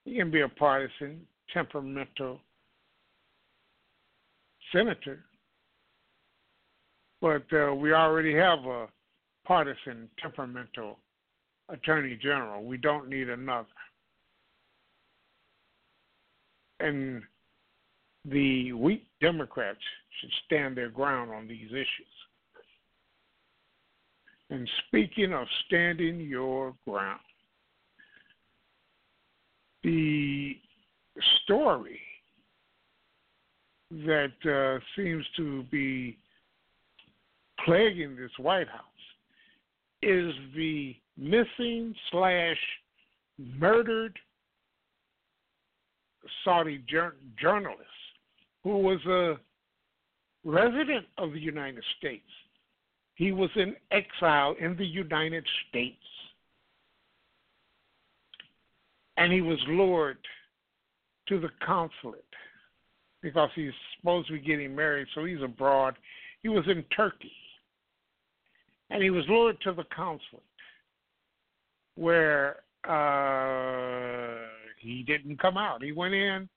He can be a partisan, temperamental senator, but uh, we already have a partisan, temperamental attorney general. We don't need another. And the weak Democrats should stand their ground on these issues. And speaking of standing your ground, the story that uh, seems to be plaguing this White House is the missing slash murdered Saudi jur- journalist who was a resident of the United States. He was in exile in the United States. And he was lured to the consulate because he's supposed to be getting married, so he's abroad. He was in Turkey. And he was lured to the consulate where uh, he didn't come out. He went in,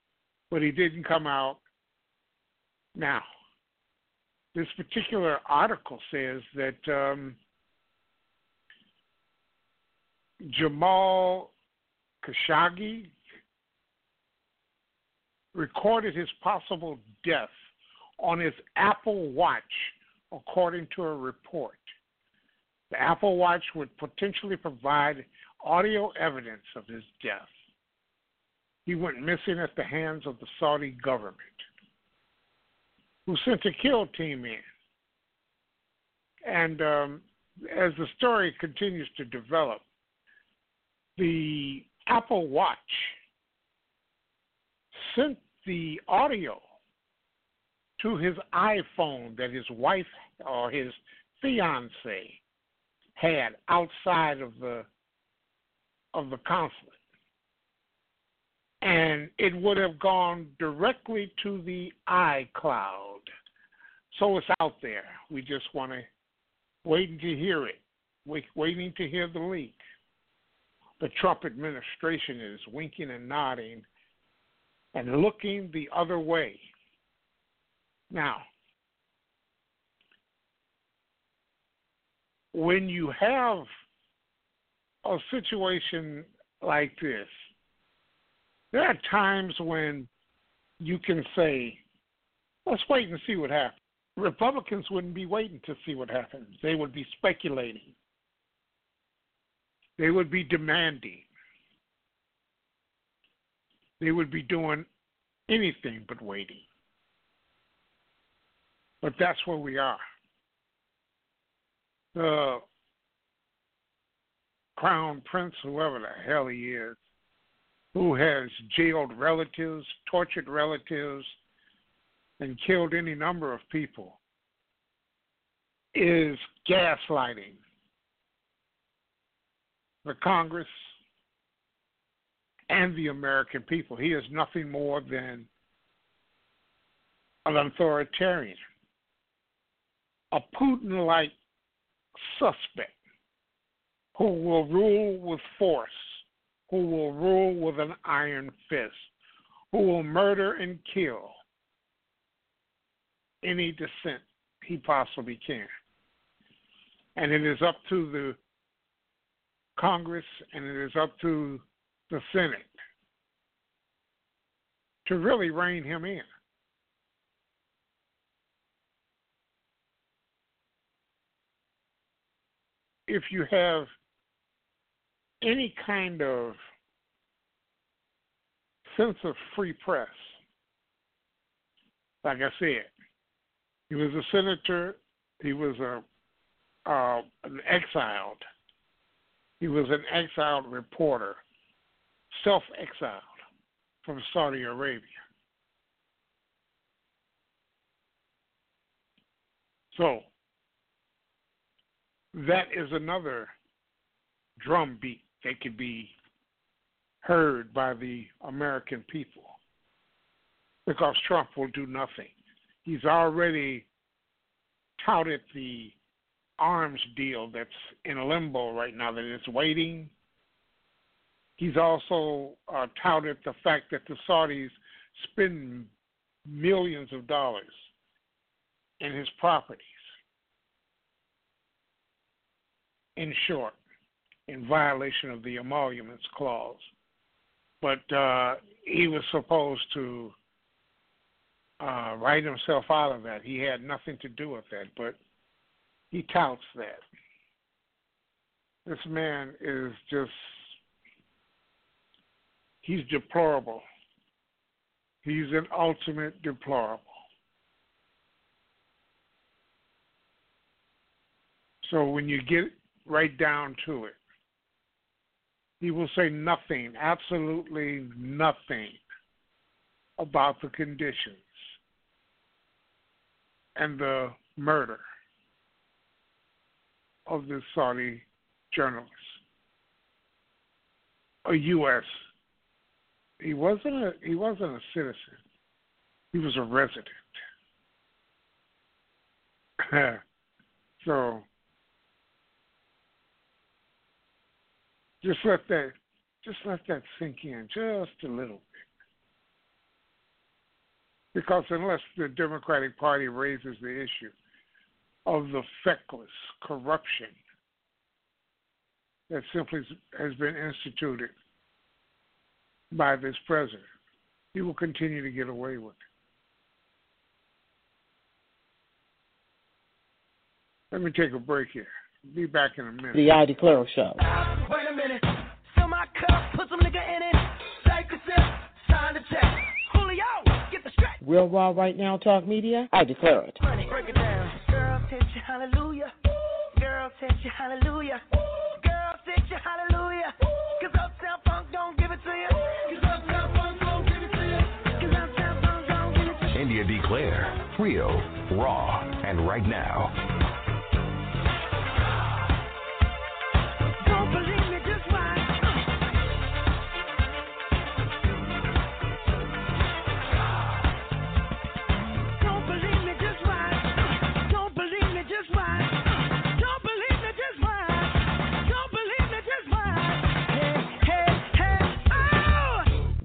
but he didn't come out. Now, this particular article says that um, Jamal Khashoggi recorded his possible death on his Apple Watch, according to a report. The Apple Watch would potentially provide audio evidence of his death. He went missing at the hands of the Saudi government, who sent a kill team in. And um, as the story continues to develop, the Apple Watch sent the audio to his iPhone that his wife or his fiance had outside of the of the consulate. And it would have gone directly to the iCloud. So it's out there. We just want to waiting to hear it. Wait, waiting to hear the leak. The Trump administration is winking and nodding and looking the other way. Now, when you have a situation like this, there are times when you can say, let's wait and see what happens. Republicans wouldn't be waiting to see what happens, they would be speculating, they would be demanding, they would be doing anything but waiting. But that's where we are. The crown prince, whoever the hell he is, who has jailed relatives, tortured relatives, and killed any number of people, is gaslighting the Congress and the American people. He is nothing more than an authoritarian, a Putin like suspect who will rule with force, who will rule with an iron fist, who will murder and kill any dissent he possibly can. And it is up to the Congress and it is up to the Senate to really rein him in. If you have any kind of sense of free press, like I said, he was a senator, he was a uh, an exiled, he was an exiled reporter, self exiled from Saudi Arabia. So that is another drumbeat that could be heard by the American people because Trump will do nothing. He's already touted the arms deal that's in limbo right now, that it's waiting. He's also uh, touted the fact that the Saudis spend millions of dollars in his properties. In short, in violation of the emoluments clause. But uh, he was supposed to uh, write himself out of that. He had nothing to do with that, but he touts that. This man is just, he's deplorable. He's an ultimate deplorable. So when you get right down to it, he will say nothing, absolutely nothing about the conditions and the murder of this Saudi journalist, a U.S. He wasn't a he wasn't a citizen. He was a resident. so just let that just let that sink in just a little bit. Because unless the Democratic Party raises the issue of the feckless corruption that simply has been instituted by this president, he will continue to get away with it. Let me take a break here. Be back in a minute. The I Declare Show. Real Raw Right Now Talk Media. I declare it. Money, break it down. Girl, teach you hallelujah. Girl, teach you hallelujah. Girl, teach you hallelujah. Cause Uptown Funk don't give it to you. Cause Uptown Funk don't give it to you. Cause Uptown Funk don't give it to you. India Declare, real, raw, and right now.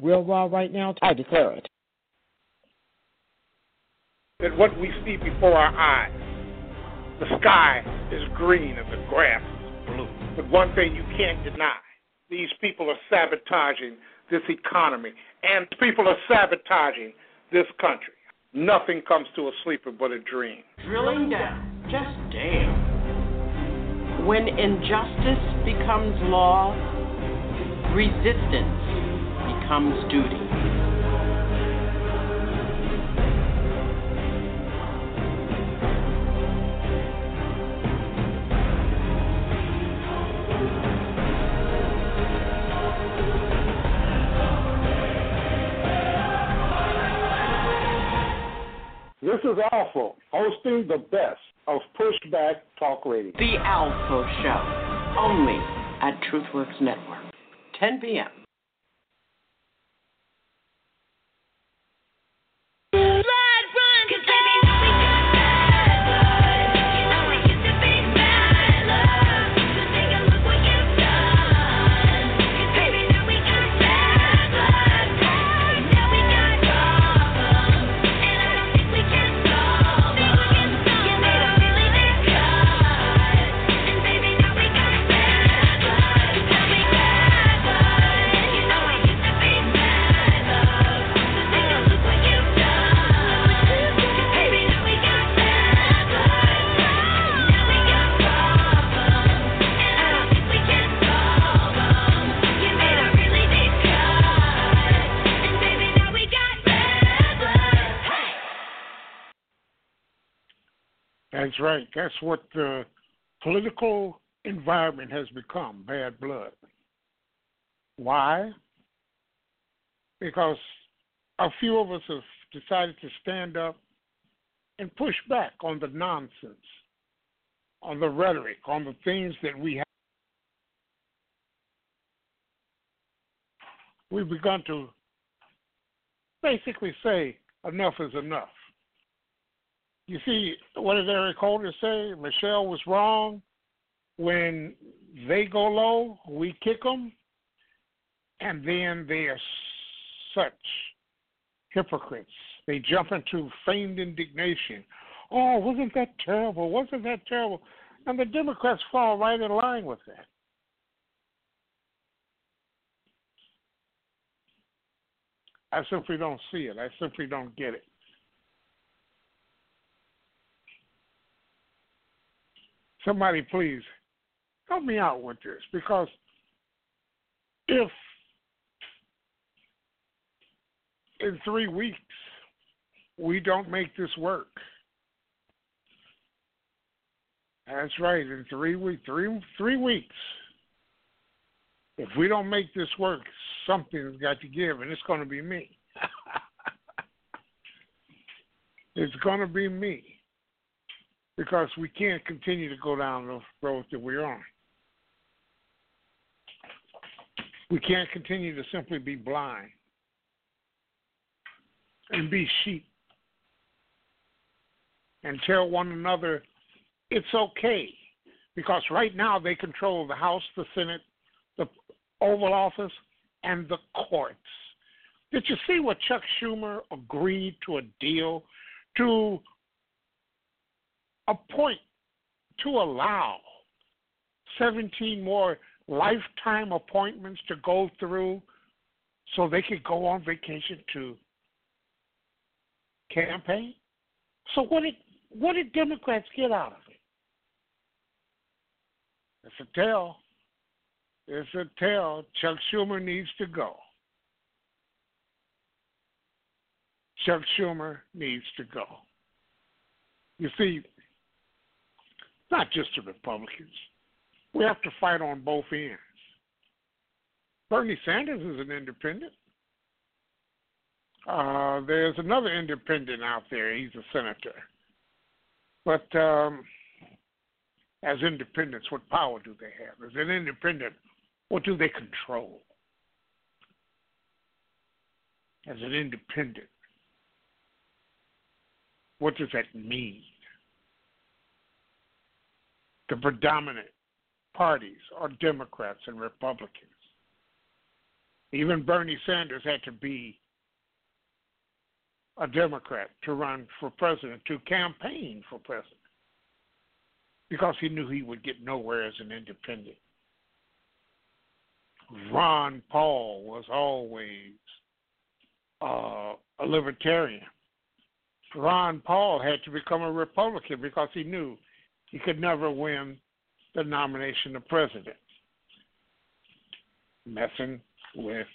Real Raw Right Now. I declare it. that what we see before our eyes, the sky is green and the grass is blue. But one thing you can't deny these people are sabotaging this economy, and people are sabotaging this country. Nothing comes to a sleeper but a dream. drilling down. Just damn. When injustice becomes law, resistance duty. This is ALFO, hosting the best of Pushback Talk Radio. The ALFO Show, only at TruthWorks Network, 10 p.m. That's right. That's what the political environment has become bad blood. Why? Because a few of us have decided to stand up and push back on the nonsense, on the rhetoric, on the things that we have. We've begun to basically say enough is enough. You see, what did Eric Holder say? Michelle was wrong. When they go low, we kick them, and then they are such hypocrites. They jump into feigned indignation. oh, wasn't that terrible? Wasn't that terrible? And the Democrats fall right in line with that. I simply don't see it. I simply don't get it. Somebody, please help me out with this because if in three weeks we don't make this work, that's right. In three weeks, three three weeks, if we don't make this work, something's got to give, and it's going to be me. it's going to be me because we can't continue to go down the road that we're on. We can't continue to simply be blind and be sheep and tell one another it's okay because right now they control the House, the Senate, the Oval Office, and the courts. Did you see what Chuck Schumer agreed to a deal to appoint, to allow 17 more lifetime appointments to go through so they could go on vacation to campaign? So what did what did Democrats get out of it? It's a tell. It's a tell. Chuck Schumer needs to go. Chuck Schumer needs to go. You see, not just the Republicans. We have to fight on both ends. Bernie Sanders is an independent. Uh, there's another independent out there. He's a senator. But um, as independents, what power do they have? As an independent, what do they control? As an independent, what does that mean? The predominant parties are Democrats and Republicans. Even Bernie Sanders had to be a Democrat to run for president, to campaign for president, because he knew he would get nowhere as an independent. Ron Paul was always uh, a libertarian. Ron Paul had to become a Republican because he knew he could never win the nomination of president, messing with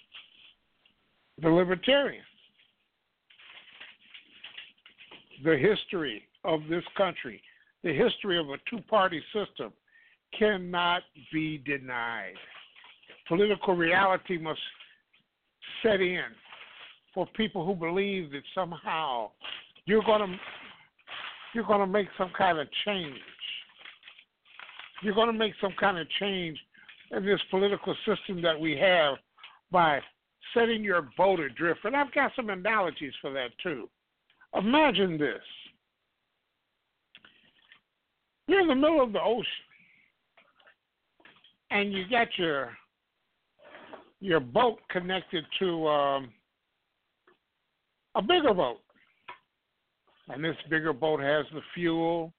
the libertarians. The history of this country, the history of a two party system, cannot be denied. Political reality must set in for people who believe that somehow you're going to you're going to make some kind of change. You're going to make some kind of change in this political system that we have by setting your vote adrift. And I've got some analogies for that too. Imagine this. You're in the middle of the ocean and you got your your boat connected to um, a bigger boat. And this bigger boat has the fuel.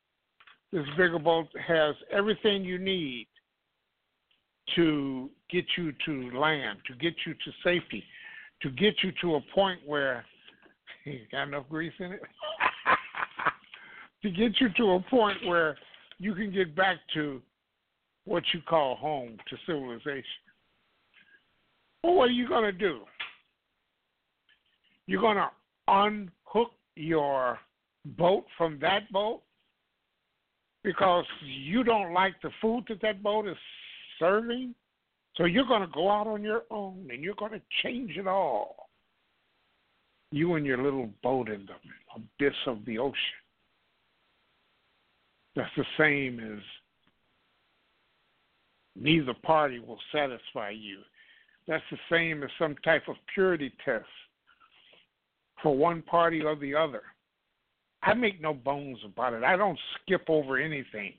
This bigger boat has everything you need to get you to land, to get you to safety, to get you to a point where you got enough grease in it. to get you to a point where you can get back to what you call home, to civilization. Well, what are you going to do? You're going to unhook your boat from that boat because you don't like the food that that boat is serving. So you're going to go out on your own and you're going to change it all. You and your little boat in the abyss of the ocean. That's the same as neither party will satisfy you. That's the same as some type of purity test for one party or the other. I make no bones about it. I don't skip over anything.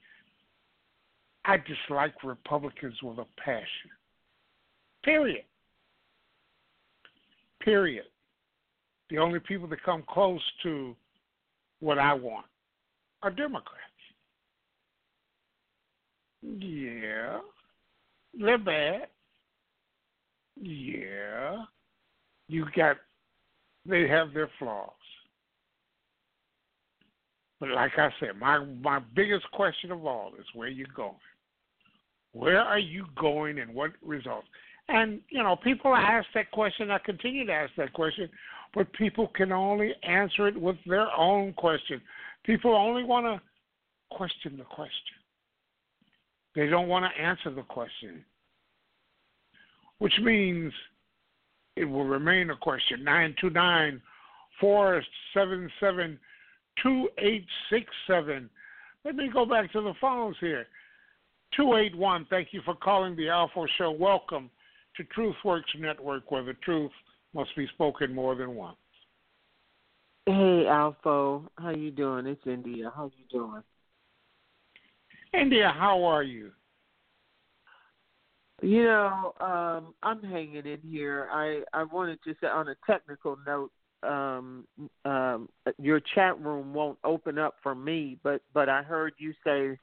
I dislike Republicans with a passion. Period. Period. The only people that come close to what I want are Democrats. Yeah. They're bad. Yeah. You got, they have their flaws. But like I said, my my biggest question of all is where you going. Where are you going, and what results? And you know, people ask that question. I continue to ask that question, but people can only answer it with their own question. People only want to question the question. They don't want to answer the question, which means it will remain a question. Nine two nine four seven seven two eight six seven. Let me go back to the phones here. Two eight one. Thank you for calling the ALFO Show. Welcome to TruthWorks Network, where the truth must be spoken more than once. Hey, ALFO, how you doing? It's India. How you doing? India, how are you? You know, um, I'm hanging in here. I I wanted to say on a technical note, um, um, your chat room won't open up for me, but but I heard you say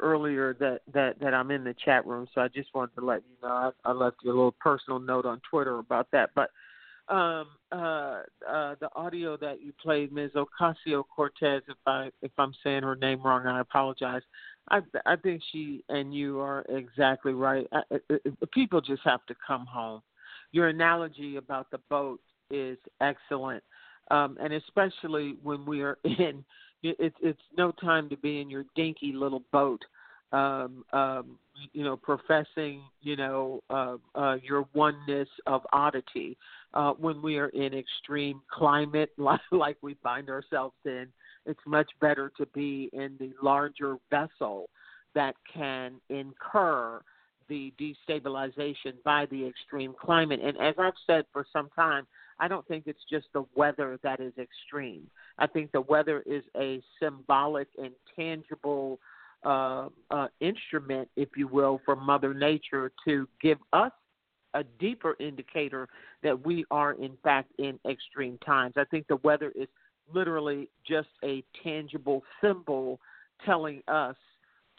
earlier that that that I'm in the chat room, so I just wanted to let you know. I, I left you a little personal note on Twitter about that, but um, uh, uh, the audio that you played, Ms. Ocasio Cortez, if I if I'm saying her name wrong, I apologize. I I think she and you are exactly right. I, I, I- people just have to come home. Your analogy about the boat is excellent, um, and especially when we are in. It's it's no time to be in your dinky little boat. Um, um, you know, professing, you know, uh, uh, your oneness of oddity uh, when we are in extreme climate like, like we find ourselves in. It's much better to be in the larger vessel that can incur the destabilization by the extreme climate. And as I've said for some time, I don't think it's just the weather that is extreme. I think the weather is a symbolic and tangible uh, uh, instrument, if you will, for Mother Nature to give us a deeper indicator that we are, in fact, in extreme times. I think the weather is literally just a tangible symbol telling us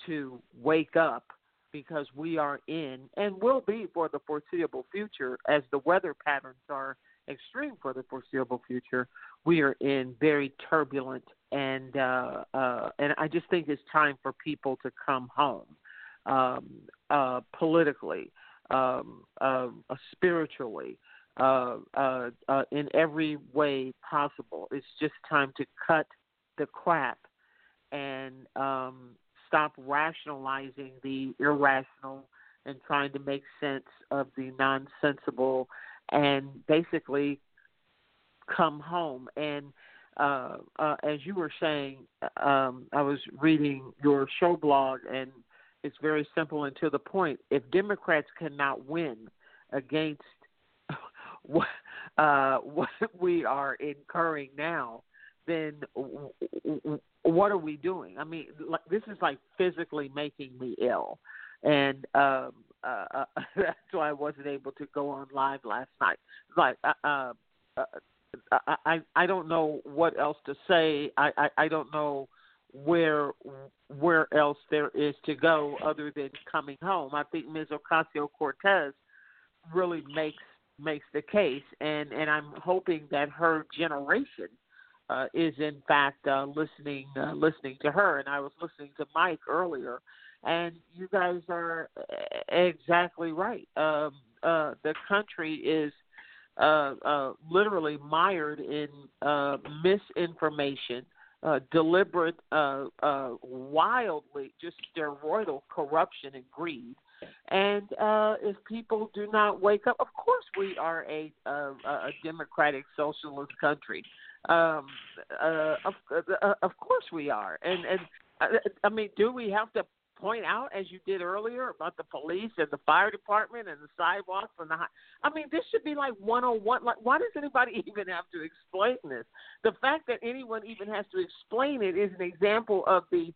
to wake up because we are in and will be for the foreseeable future as the weather patterns are extreme for the foreseeable future we are in very turbulent and uh uh and i just think it's time for people to come home um uh politically um uh, uh spiritually uh, uh in every way possible. It's just time to cut the crap and um stop rationalizing the irrational and trying to make sense of the nonsensible and basically come home and uh, uh, as you were saying, um, I was reading your show blog, and it's very simple and to the point. If Democrats cannot win against what, uh, what we are incurring now, then what are we doing? I mean, like, this is like physically making me ill, and um, uh, uh, that's why I wasn't able to go on live last night. Like, uh, uh, uh, I, I I don't know what else to say. I, I I don't know where where else there is to go other than coming home. I think Ms. Ocasio Cortez really makes makes the case, and and I'm hoping that her generation uh, is in fact uh, listening uh, listening to her. And I was listening to Mike earlier, and you guys are exactly right. Um, uh, the country is uh, uh, literally mired in uh, misinformation, uh, deliberate, uh, uh, wildly just steroidal corruption and greed. And uh, if people do not wake up, of course we are a, a, a democratic socialist country. Um, uh, of, uh, of course we are. And and uh, I mean, do we have to point out, as you did earlier, about the police and the fire department and the sidewalks and the. hi- I mean, this should be like 101. Like, why does anybody even have to explain this? The fact that anyone even has to explain it is an example of the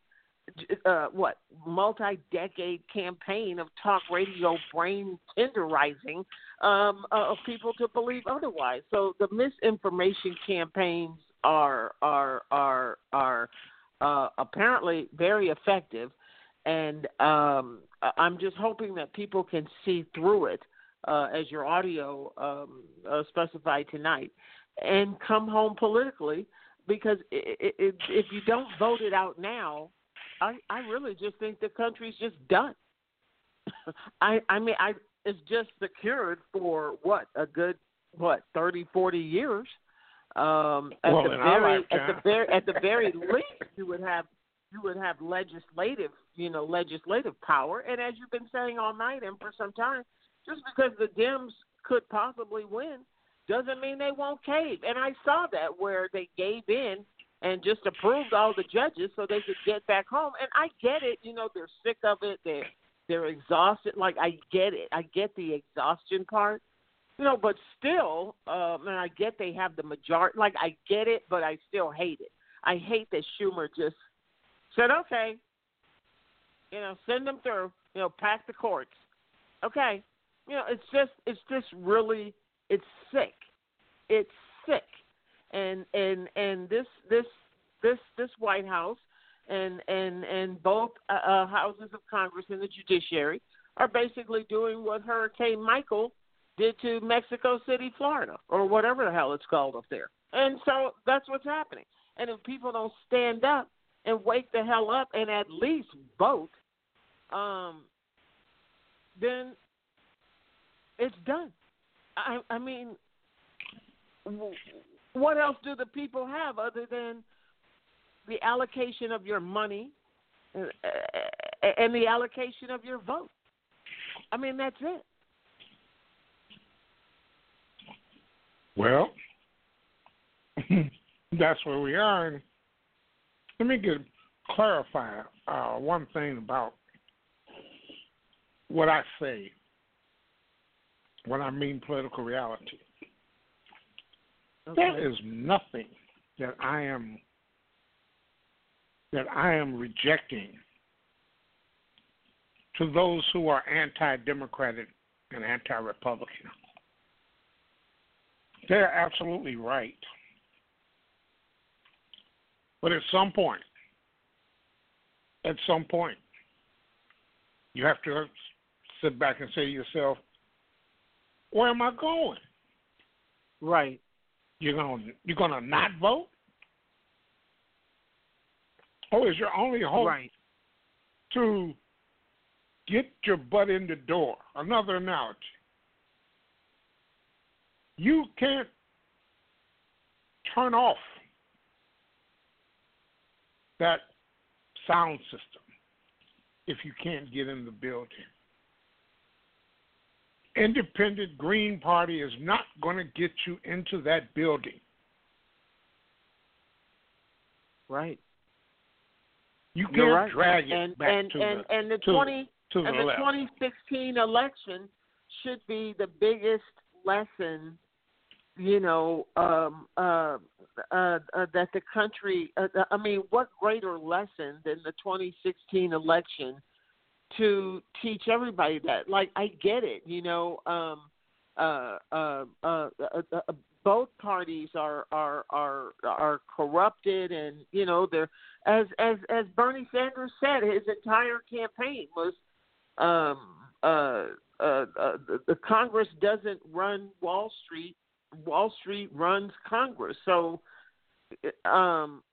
uh, what multi-decade campaign of talk radio brain tenderizing um, uh, of people to believe otherwise. So the misinformation campaigns are are are are uh, apparently very effective, and um, I'm just hoping that people can see through it, uh, as your audio um, uh, specified tonight, and come home politically. Because i i i if you don't vote it out now, I I really just think the country's just done. I I mean I it's just secured for what a good what thirty forty years. Um, at Well, the very at the very at the very least, you would have you would have legislative you know legislative power. And as you've been saying all night and for some time, just because the Dems could possibly win doesn't mean they won't cave. And I saw that where they gave in and just approved all the judges so they could get back home. And I get it, you know, they're sick of it. They're they're exhausted. Like I get it. I get the exhaustion part. You know, but still, um, and I get they have the majority. Like I get it, but I still hate it. I hate that Schumer just said, "Okay, you know, send them through. You know, pack the courts." Okay, you know, it's just it's just really it's sick. It's sick, and and and this this this this White House and and and both uh, uh, houses of Congress and the judiciary are basically doing what Hurricane Michael did to Mexico City, Florida, or whatever the hell it's called up there. And so that's what's happening. And if people don't stand up and wake the hell up and at least vote, um, then it's done. I, I mean, what else do the people have other than the allocation of your money and, uh, and the allocation of your vote? I mean, that's it. Well, that's where we are. And let me get clarify uh, one thing about what I say when I mean political reality. There is nothing that I am that I am rejecting to those who are anti-democratic and anti-republican. They're absolutely right. But at some point, at some point, you have to sit back and say to yourself, where am I going? Right. You're gonna you're gonna not vote? Oh, is your only hope Right. to get your butt in the door? Another analogy. You can't turn off that sound system if you can't get in the building. Independent Green Party is not going to get you into that building. Right. You can't right. drag it and, back and, to and, the and the to, twenty to the and the left. 2016 election should be the biggest lesson, you know, um, uh, uh, uh, that the country. Uh, I mean, what greater lesson than the 2016 election to teach everybody that? Like, I get it, you know. Um, uh, uh, uh, uh, uh, both parties are are are are corrupted, and you know they're as as as Bernie Sanders said, his entire campaign was um, uh, uh, uh, the, the Congress doesn't run Wall Street. Wall Street runs Congress. So um,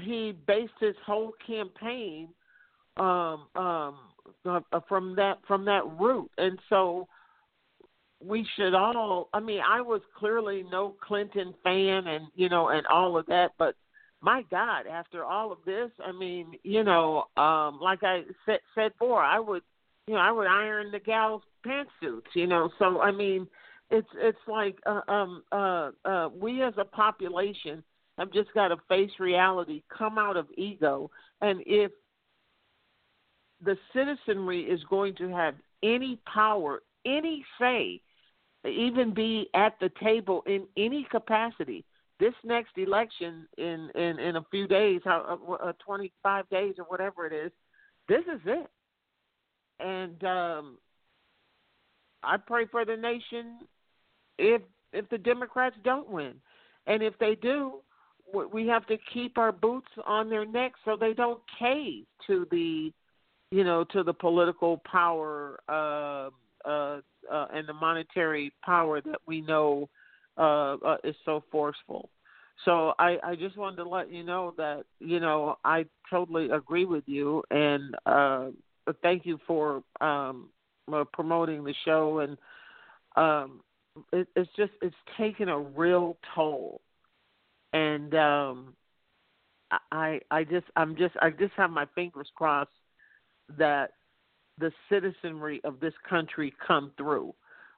he based his whole campaign um, um, uh, from that from that root, and so we should all. I mean, I was clearly no Clinton fan, and you know, and all of that, but my God, after all of this, I mean, you know, um, like I said, said before, I would, you know, I would iron the gal's pantsuits, you know. So I mean, it's it's like uh, um uh uh we as a population have just got to face reality, come out of ego, and if the citizenry is going to have any power, any say, even be at the table in any capacity, this next election in in in a few days, how uh, uh, 25 days or whatever it is, this is it. And um I pray for the nation if if the Democrats don't win. And if they do, we have to keep our boots on their necks so they don't cave to the, you know, to the political power uh, uh, uh, and the monetary power that we know uh, uh, is so forceful. So I, I just wanted to let you know that you know I totally agree with you, and uh, thank you for um, promoting the show. And um, it, it's just it's taken a real toll, and um, I I just I'm just I just have my fingers crossed that the citizenry of this country come through.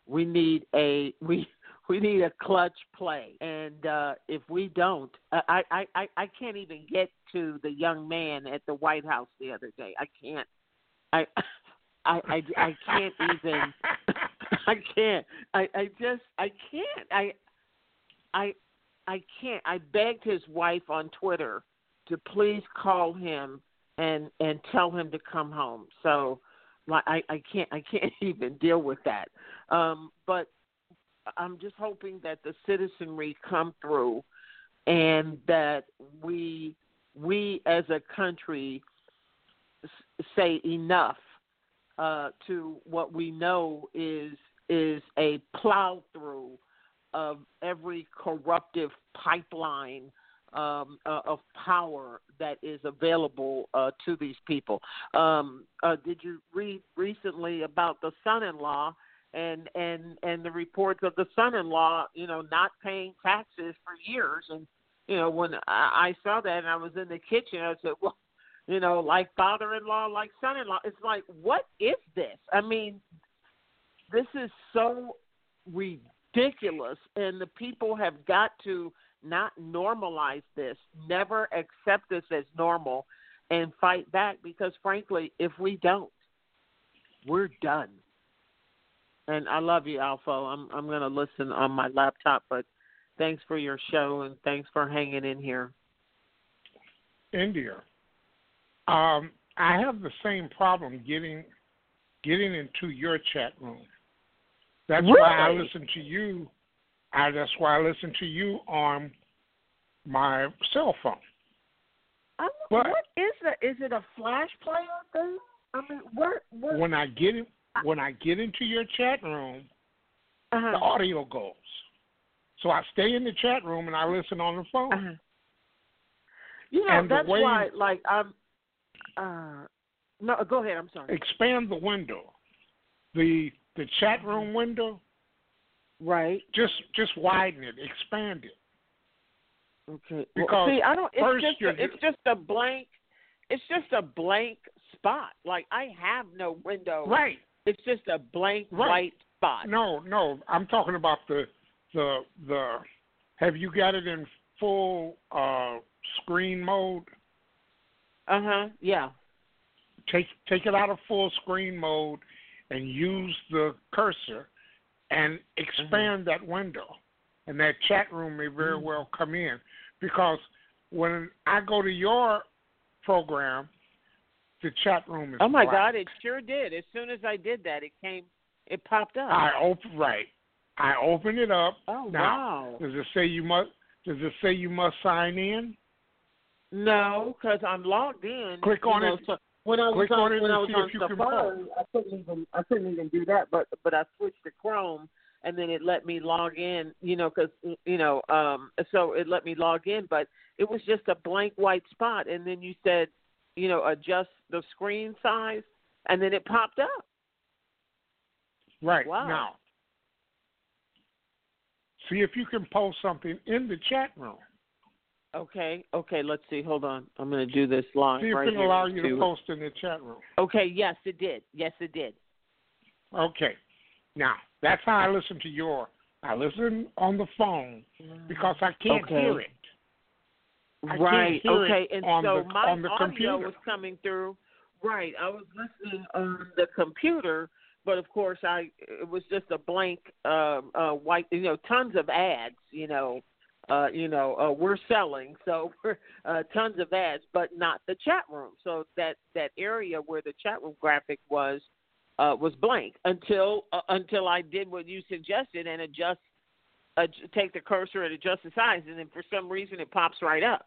We need a we we need a clutch play, and uh, if we don't, I, I I I can't even get to the young man at the White House the other day. I can't. I I I, I can't even. I can't. I I just I can't. I I I can't. I begged his wife on Twitter to please call him and and tell him to come home. So like I I can't I can't even deal with that. Um but I'm just hoping that the citizenry come through and that we we as a country say enough uh, to what we know is is a plow through of every corruptive pipeline um, uh, of power that is available uh, to these people. Um, uh, did you read recently about the son-in-law and and and the reports of the son-in-law, you know, not paying taxes for years? And you know, when I, I saw that and I was in the kitchen, I said, well. You know, like father-in-law, like son-in-law. It's like, what is this? I mean, this is so ridiculous, and the people have got to not normalize this, never accept this as normal, and fight back because, frankly, if we don't, we're done. And I love you, ALFO. I'm I'm going to listen on my laptop, but thanks for your show and thanks for hanging in here. India. Um, I have the same problem getting getting into your chat room. That's why I listen to you. I, that's why I listen to you on my cell phone. I'm, But- what is that? Is it a flash player thing? I mean, what? what When I get in, when I get into your chat room, uh-huh. the audio goes. So I stay in the chat room and I listen on the phone. Uh-huh. You know, And that's way- why, like, I'm. Uh, no, go ahead. I'm sorry. Expand the window, the the chat room window. Right. Just just widen it, expand it. Okay. Because well, see, I don't. It's first just. A, it's just a blank. It's just a blank spot. Like I have no window. Right. It's just a blank Right. white spot. No, no, I'm talking about the the the. Have you got it in full uh screen mode? Uh huh. Yeah. Take take it out of full screen mode and use the cursor and mm-hmm. expand that window, and that chat room may very mm-hmm. well come in because when I go to your program, the chat room is Oh my black. God! It sure did. As soon as I did that, it came. It popped up. I open right. I open it up. oh now, wow. Does it say you must? Does it say you must sign in? No, because I'm logged in. Click on know, it. So when I was Click on, on when I was on if you can Safari, I couldn't even I couldn't even do that. But but I switched to Chrome, and then it let me log in. You know, because you know, um, so it let me log in, but it was just a blank white spot. And then you said, you know, adjust the screen size, and then it popped up. Right Wow. now. See if you can post something in the chat room. Okay, okay. Let's see. Hold on. I'm going to do this live See if right it'll allow you to post in the chat room. Okay. Yes, it did. Yes, it did. Okay. Now that's how I listen to your. I listen on the phone because I can't Okay. hear it. I right. it okay. And so the- my audio computer. was coming through. Right. I was listening on the computer, but of course, I it was just a blank uh, uh, white. You know, tons of ads. You know. Uh, you know, uh, we're selling, so uh, tons of ads, but not the chat room. So that that area where the chat room graphic was uh, was blank until uh, until I did what you suggested and adjust uh, take the cursor and adjust the size, and then for some reason it pops right up.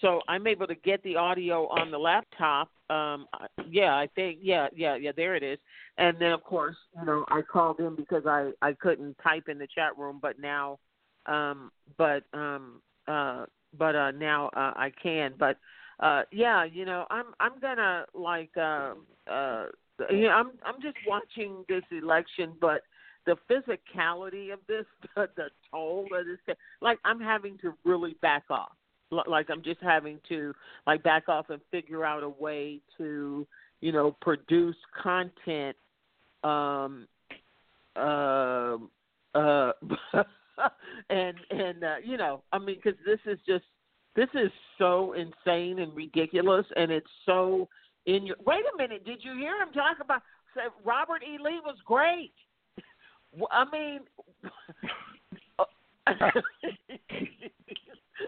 So I'm able to get the audio on the laptop. Um, yeah, I think yeah, yeah, yeah. There it is. And then of course, you know, I called in because I I couldn't type in the chat room, but now, um, but um, uh, but uh, now uh, I can. But uh, yeah, you know, I'm I'm gonna like uh, uh, you know, I'm I'm just watching this election, but the physicality of this, the, the toll this, like I'm having to really back off. Like I'm just having to like back off and figure out a way to, you know, produce content. Um, uh, uh, and and uh, you know, I mean, because this is just this is so insane and ridiculous, and it's so in your. Wait a minute, did you hear him talk about? Say, Robert E. Lee was great. I mean,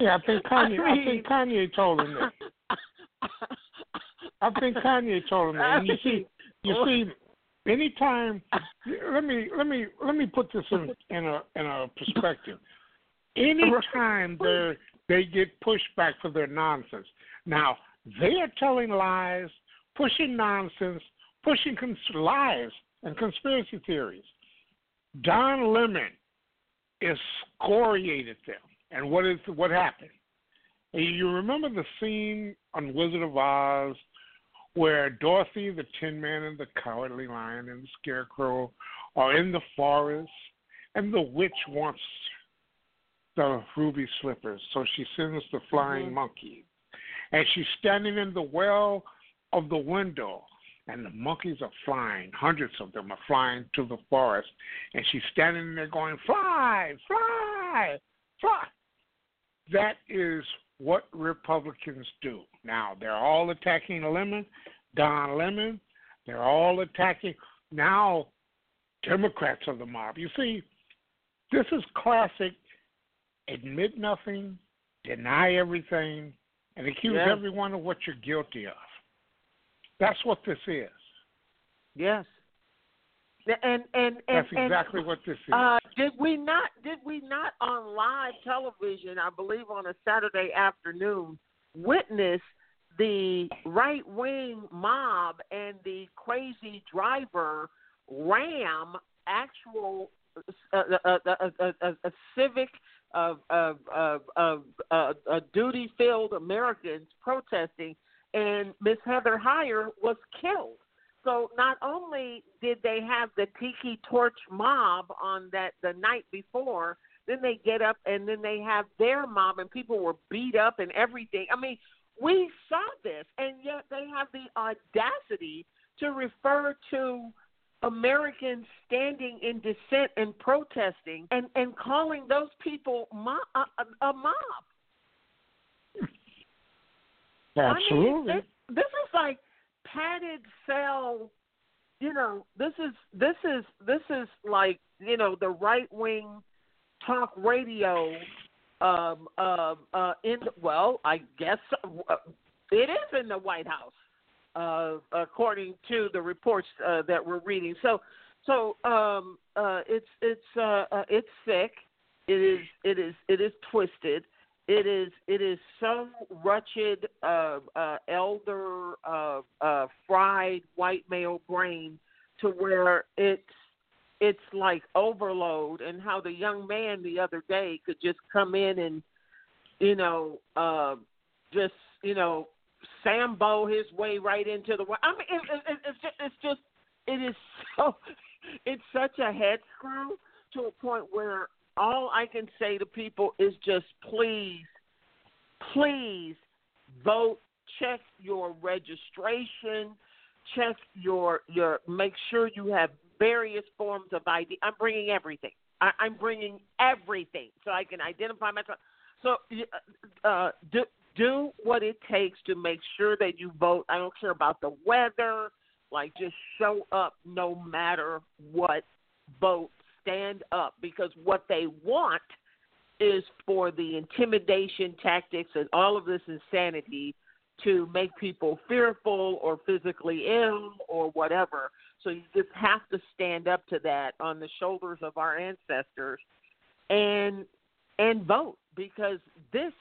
Yeah, I think Kanye. I, mean- think Kanye told him that. I think Kanye told him that. And you see, you see, anytime. Let me let me let me put this in in a in a perspective. Anytime they they get pushed back for their nonsense. Now they are telling lies, pushing nonsense, pushing cons- lies and conspiracy theories. Don Lemon excoriated them. And what is what happened? You remember the scene on Wizard of Oz where Dorothy, the Tin Man, and the Cowardly Lion and the Scarecrow are in the forest, and the witch wants the ruby slippers, so she sends the flying Mhm. monkey, and she's standing in the well of the window, and the monkeys are flying. Hundreds of them are flying to the forest, and she's standing there going, "Fly, fly, fly." That is what Republicans do. Now they're all attacking Lemon, Don Lemon. They're all attacking now. Democrats are the mob. You see, this is classic. Admit nothing, deny everything, and accuse everyone of what you're guilty of. That's what this is. yes. And and and, That's and exactly what this is. Uh, did we not? Did we not on live television? I believe on a Saturday afternoon, witness the right wing mob and the crazy driver ram actual uh, uh, uh, uh, uh, uh, uh, civic of of of of uh, uh, duty filled Americans protesting, and Miss Heather Heyer was killed. So not only did they have the tiki torch mob on that the night before, then they get up and then they have their mob and people were beat up and everything. I mean, we saw this and yet they have the audacity to refer to Americans standing in dissent and protesting and and calling those people mo- a, a, a mob. Absolutely. I mean, this is like padded cell. You know, this is this is this is like you know the right wing talk radio. Um, um, uh, in well, I guess uh, it is in the White House, uh, according to the reports uh, that we're reading. So, so um, uh, it's it's uh, uh, it's sick. It is it is it is twisted it is it is so wretched uh uh elder uh uh fried white male brain to where it's it's like overload and how the young man the other day could just come in and you know uh just you know sambo his way right into the i mean it, it, it, it's just it's just it is so it's such a head screw to a point where all I can say to people is just please, please vote. Check your registration. Check your your. Make sure you have various forms of ID. I'm bringing everything. I, I'm bringing everything so I can identify myself. So uh, do do what it takes to make sure that you vote. I don't care about the weather. Like just show up no matter what. Vote stand up because what they want is for the intimidation tactics and all of this insanity to make people fearful or physically ill or whatever. So you just have to stand up to that on the shoulders of our ancestors and and vote because this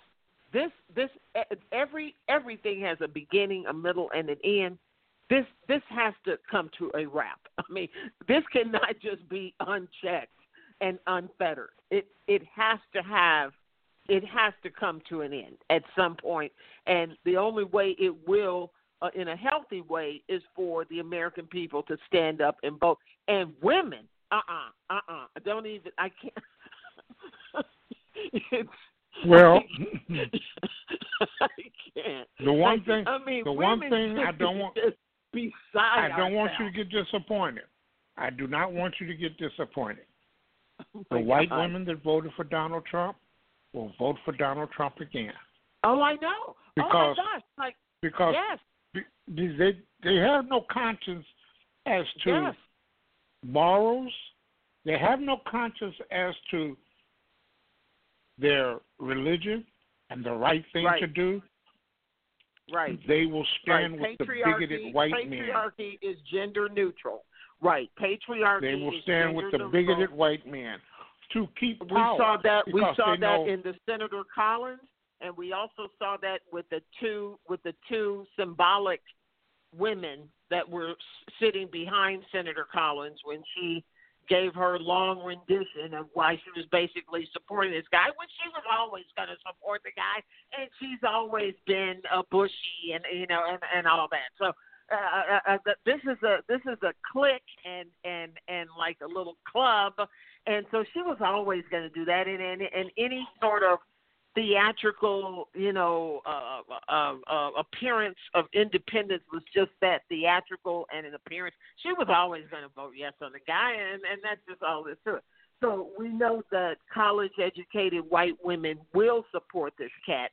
this this every everything has a beginning, a middle, and an end. This this has to come to a wrap. I mean, this cannot just be unchecked and unfettered. It it has to have it has to come to an end at some point. point, and the only way it will, uh, in a healthy way, is for the American people to stand up and vote. And women, uh uh-uh, uh, uh uh, don't even. I can't. it's, Well, I can't. the one thing, I mean, the one thing I don't want, just beside I don't want you to get disappointed. I do not want you to get disappointed. Oh The white God. women that voted for Donald Trump will vote for Donald Trump again Oh, I know. oh my Because- gosh! Like because yes, they they have no conscience as to yes, morals. They have no conscience as to their religion and the right thing Right. to do. Right. They will stand right. with the bigoted white men. patriarchy is gender neutral. Right. Patriarchy. They will stand with the neutral. bigoted white man to keep We saw that. We saw that know- in the Senator Collins, and we also saw that with the two with the two symbolic women that were sitting behind Senator Collins when she gave her long rendition of why she was basically supporting this guy when she was always going to support the guy and she's always been a bushy and you know and and all that. So uh, uh, uh, th- this is a this is a clique and and and like a little club and so she was always going to do that and and and any sort of theatrical, you know, uh, uh, uh, appearance of independence was just that theatrical and an appearance. She was always going to vote yes on the guy, and and that's just all there is to it. So we know that college-educated white women will support this cat,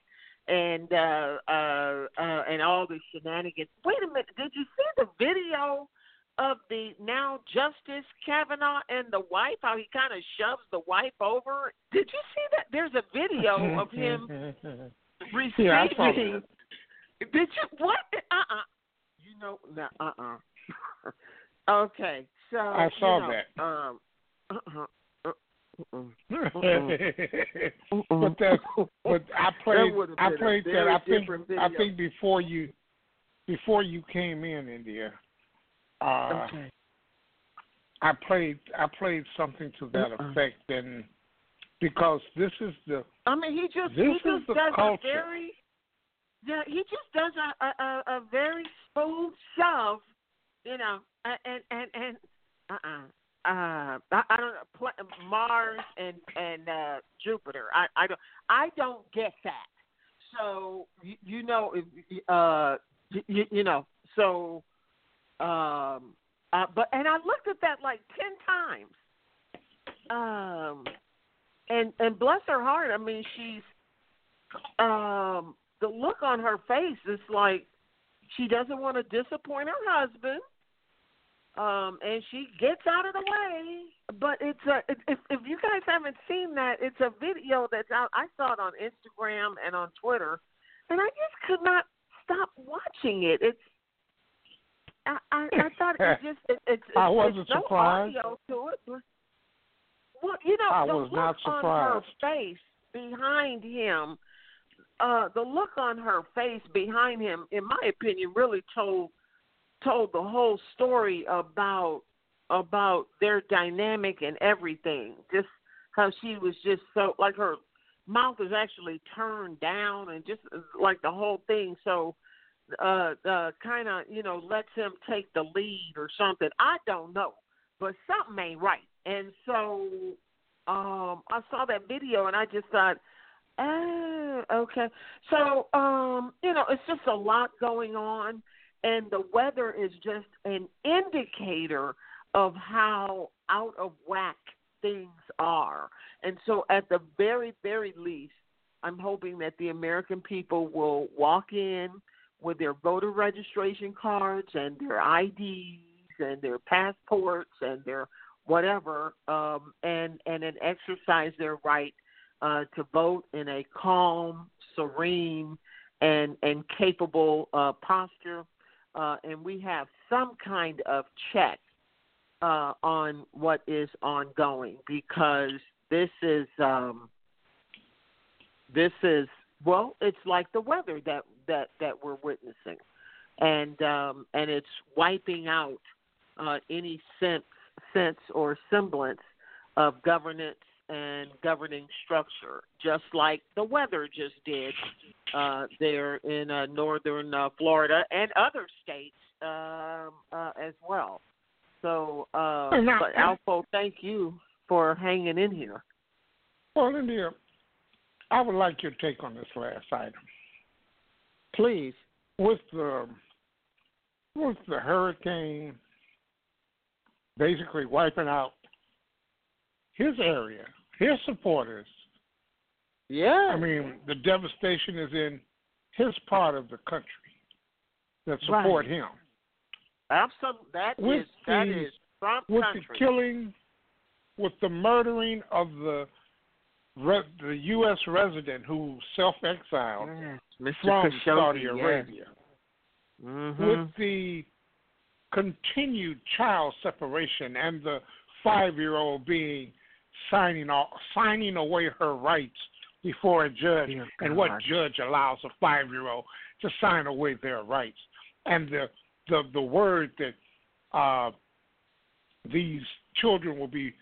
and uh, uh, uh, and all the shenanigans. Wait a minute, did you see the video? Of the now Justice Kavanaugh and the wife, how he kind of shoves the wife over. Did you see that? There's a video of him receiving. Yeah. Did you what? Uh uh You know, no, uh uh Okay, so I saw you know, that. Um, uh uh. but that, but I played, I played that. I think, I think before you, before you came in, India, uh, Okay. I played, I played something to that Uh-uh. effect, and because this is the, I mean, he just This he just does culture. a very yeah he just does a a, a, very smooth shove, you know, and and and uh uh uh I, I don't know pl- Mars and and uh Jupiter. I I don't I don't get that. So you, you know if uh you, you know so um uh but and I looked at that like ten times. Um and and bless her heart, I mean she's um the look on her face is like she doesn't want to disappoint her husband. Um and she gets out of the way. But it's a if if you guys haven't seen that, it's a video that's out I saw it on Instagram and on Twitter and I just could not stop watching it. It's I I, I thought it just it, it's, it's I wasn't no surprised. audio to it, but well, you know, I the was look not on her face behind him, uh, the look on her face behind him, in my opinion, really told told the whole story about about their dynamic and everything. Just how she was just so like her mouth was actually turned down and just like the whole thing. So uh uh kind of you know lets him take the lead or something. I don't know but something ain't right. And so um i saw that video and i just thought oh okay. So um you know it's just a lot going on and the weather is just an indicator of how out of whack things are. And so at the very very least i'm hoping that the american people will walk in with their voter registration cards and their IDs and their passports and their whatever, um, and and then exercise their right uh, to vote in a calm, serene, and and capable uh, posture, uh, and we have some kind of check uh, on what is ongoing because this is um, this is well, it's like the weather that that that we're witnessing, and um, and it's wiping out uh, any sense sense or semblance of governance and governing structure, just like the weather just did uh, there in uh, northern uh, Florida and other states um, uh, as well. So, uh, but Alfo, thank you for hanging in here. Well, India, I would like your take on this last item. Please. With the with the hurricane basically wiping out his area, his supporters. Yeah. I mean, the devastation is in his part of the country that Right. support him. Absolutely, that is With that the- is Trump with country. the killing, with the murdering of the re- the U.S. resident who self-exiled Yes, Mr. from Khashoggi, Saudi yes. Arabia, Mhm. with the continued child separation and the five-year-old being signing off, signing away her rights before a judge, and what judge allows a five-year-old to sign away their rights, and the the the word that uh, these children will be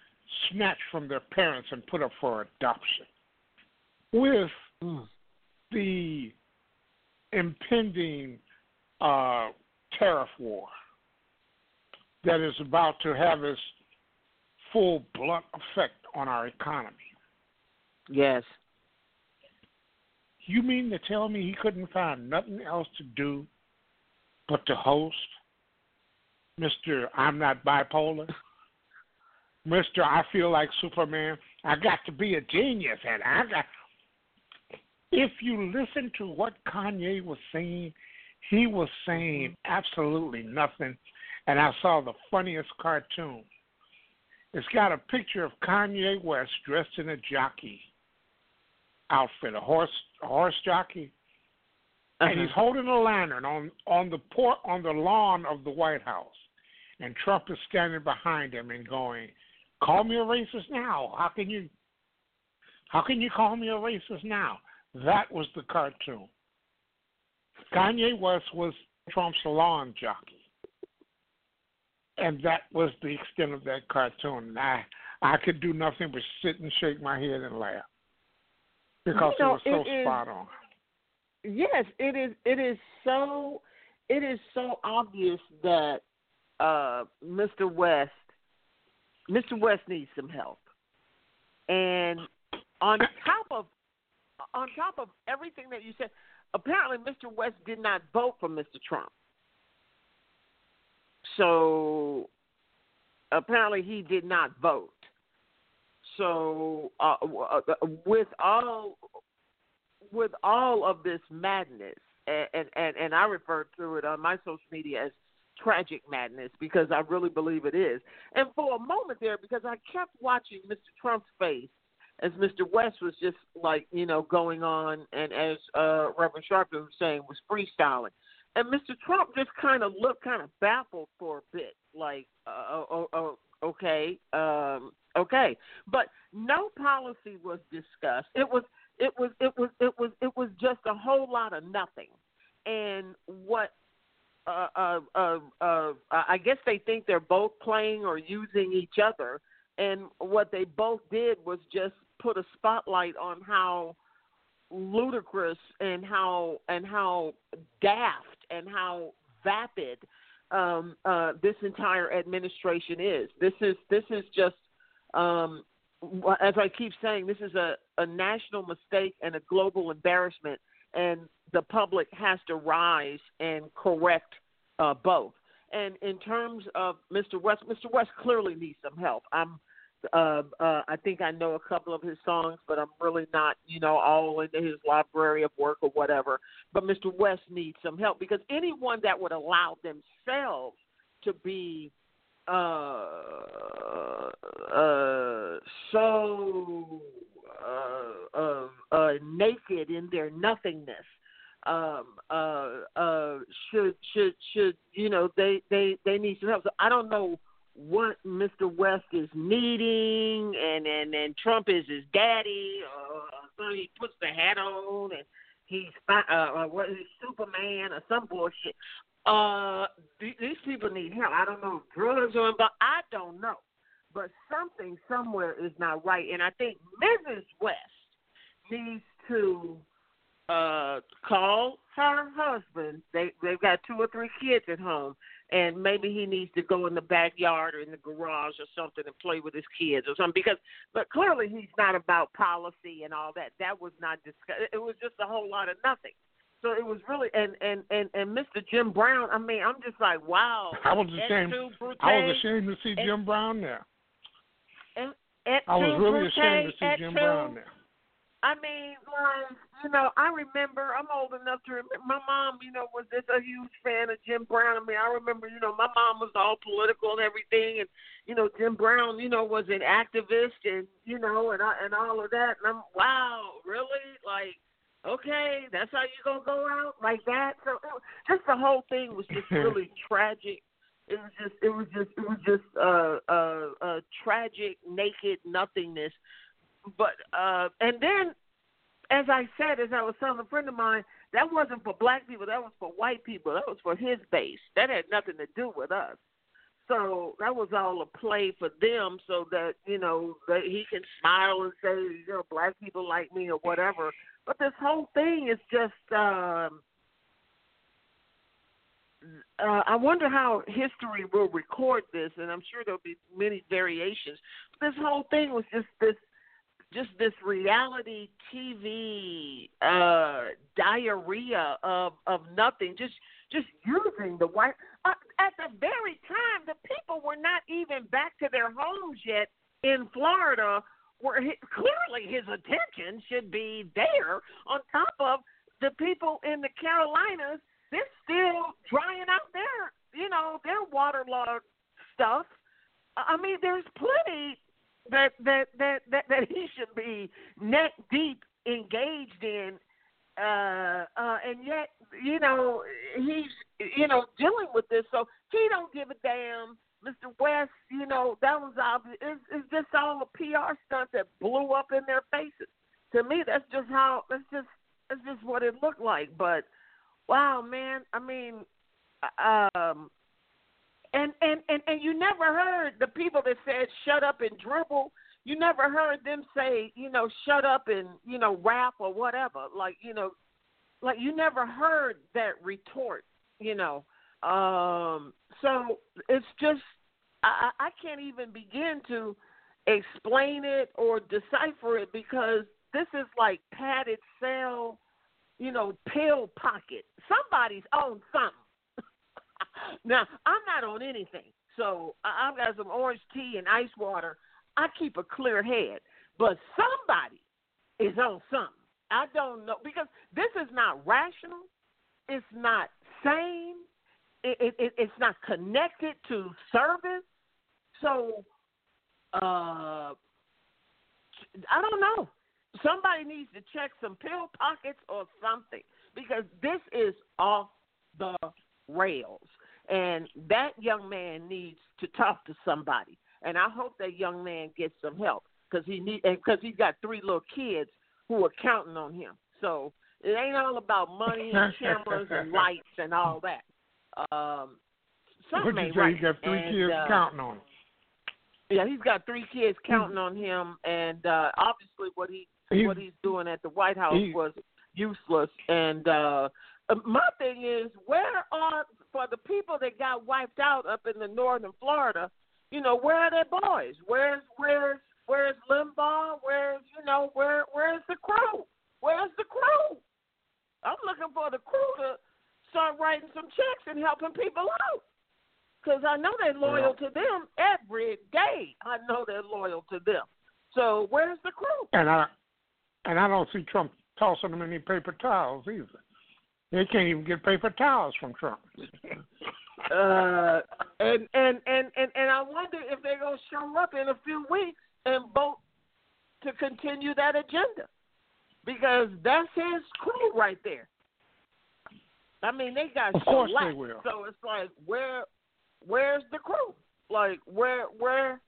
snatched from their parents and put up for adoption, with Mm. the impending uh, tariff war that is about to have its full blunt effect on our economy. Yes. You mean to tell me he couldn't find nothing else to do but to host Mr. I'm not bipolar? Mr. I feel like Superman. I got to be a genius and I got if you listen to what Kanye was saying, he was saying absolutely nothing. And I saw the funniest cartoon. It's got a picture of Kanye West dressed in a jockey outfit, a horse a horse jockey, and Uh-huh. he's holding a lantern on on the port on the lawn of the White House, and Trump is standing behind him and going, "Call me a racist now? How can you? How can you call me a racist now?" That was the cartoon. Kanye West was Trump's lawn jockey, and that was the extent of that cartoon. And I I could do nothing but sit and shake my head and laugh because You know, it was so it is- spot on. Yes, it is. It is so. It is so obvious that uh, Mr. West, Mr. West needs some help, and on top of on top of everything that you said, apparently Mr. West did not vote for Mr. Trump. So apparently he did not vote. So uh, uh, with all with all of this madness, and and and I refer to it on my social media as tragic madness because I really believe it is. And for a moment there, because I kept watching Mr. Trump's face as Mr. West was just like you know going on, and as uh, Reverend Sharpton was saying, was freestyling. And Mr. Trump just kind of looked kind of baffled for a bit, like, uh, oh, oh, okay, um, okay. But no policy was discussed. It was, it was, it was, it was, it was just a whole lot of nothing. And what, uh, uh, uh, uh, I guess they think they're both playing or using each other. And what they both did was just put a spotlight on how ludicrous and how and how daft and how vapid um, uh, this entire administration is. This is this is just um, as I keep saying, this is a, a national mistake and a global embarrassment, and the public has to rise and correct uh, both. And in terms of Mr. West, Mr. West clearly needs some help. I'm uh, uh, I think I know a couple of his songs, but I'm really not, you know, all into his library of work or whatever. But Mr. West needs some help because anyone that would allow themselves to be uh, uh, so uh, uh, uh, naked in their nothingness um uh uh should should should you know they they they need some help so i don't know what Mr. West is needing, and and and Trump is his daddy. Uh, so he puts the hat on and he's uh, uh, what is Superman or some bullshit. Uh, these people need help. I don't know if drugs are involved. I don't know, but something somewhere is not right, and I think Mrs. West needs to uh call her husband. They they've got two or three kids at home and maybe he needs to go in the backyard or in the garage or something and play with his kids or something because but clearly he's not about policy and all that. That was not discussed. It was just a whole lot of nothing. So it was really and and and and Mr. Jim Brown. I mean, I'm just like, wow. I was ashamed. Brute? I was ashamed to see Jim Brown there. I was really Brute? ashamed to see Jim? Brown there. I mean, like, you know, I remember, I'm old enough to remember, my mom, you know, was just a huge fan of Jim Brown. I mean, I remember, you know, my mom was all political and everything, and, you know, Jim Brown, you know, was an activist and, you know, and, I- and all of that. And I'm, wow, really? Like, okay, that's how you going to go out like that? So it, just the whole thing was just really tragic. It was just, it was just, it was just, uh, uh, uh, tragic, naked nothingness but uh and then as I said, as I was telling a friend of mine, that wasn't for black people, that was for white people. That was for his base. That had nothing to do with us. So that was all a play for them so that, you know, that he can smile and say, you know, black people like me or whatever. But this whole thing is just um uh, I wonder how history will record this, and I'm sure there'll be many variations. This whole thing was just this just this reality TV uh, diarrhea of of nothing, just just using the white. Uh, at the very time, the people were not even back to their homes yet in Florida, where he, clearly his attention should be there. On top of the people in the Carolinas, they're still drying out their, you know, their waterlogged stuff. I mean, there's plenty that that that that, that he should be neck deep engaged in uh uh and yet you know he's you know dealing with this. So he don't give a damn mr west you know that was obvious it's, it's just all a pr stunt that blew up in their faces. To me that's just how that's just that's just what it looked like. But wow man i mean um and and and and you never heard the people that said shut up and dribble. You never heard them say, you know, shut up and you know rap or whatever. Like you know, like you never heard that retort. You know, um, so it's just I, I can't even begin to explain it or decipher it because this is like padded cell, you know, pill pocket. Somebody's on something. Now, I'm not on anything. So I've got some orange tea and ice water. I keep a clear head. But somebody is on something. I don't know because this is not rational. It's not sane. It, it, it it's not connected to service. So uh I don't know. Somebody needs to check some pill pockets or something because this is off the rails. And that young man needs to talk to somebody. And I hope that young man gets some help because he need because he's got three little kids who are counting on him. So it ain't all about money and cameras and lights and all that. Um, something What you say? right. You got three And, kids uh, counting on him. yeah, he's got three kids counting on him, and uh, obviously what he He- what he's doing at the White House he- was useless. And uh, Uh, my thing is, where are for the people that got wiped out up in the northern Florida? You know, where are their boys? Where's where's where's Limbaugh? Where's you know where where's the crew? Where's the crew? I'm looking for the crew to start writing some checks and helping people out. Because I know they're loyal to them every day. I know they're loyal to them. So where's the crew? And I and I don't see Trump tossing them any paper towels either. They can't even get paper towels from Trump. Uh, and, and and and and I wonder if they're gonna show up in a few weeks and vote to continue that agenda, because that's his crew right there. I mean, they got Of course they will. So it's like, where, where's the crew? Like where where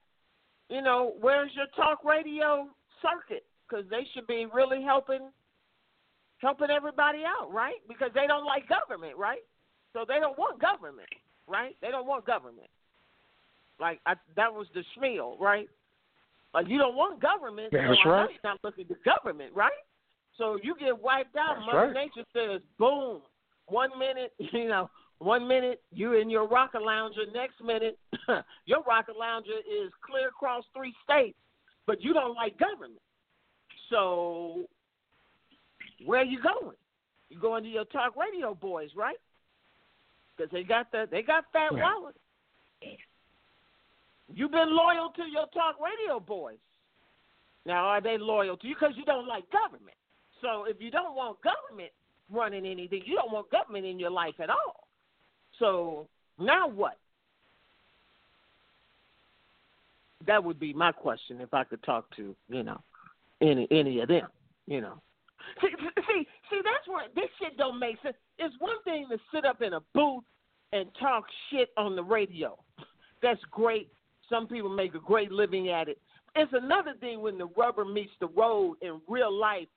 you know where's your talk radio circuit? Because they should be really helping helping everybody out, right? Because they don't like government, right? So they don't want government, right? They don't want government. Like I, that was the schmeal, right? Like you don't want government. That's so right. You're not looking to government, right? So you get wiped out. That's Mother right. Nature says, boom. One minute, you know, one minute you're in your rocket lounger. Next minute, your rocket lounger is clear across three states, but you don't like government. So where you going? You going to your talk radio boys, right? Because they got the they got fat Yeah. wallets. You've been loyal to your talk radio boys. Now, are they loyal to you because you don't like government? So if you don't want government running anything, you don't want government in your life at all. So now what? That would be my question if I could talk to you know any any of them. You know, see see that's where this shit don't make sense. It's one thing to sit up in a booth and talk shit on the radio. That's great. Some people make a great living at it. It's another thing when the rubber meets the road in real life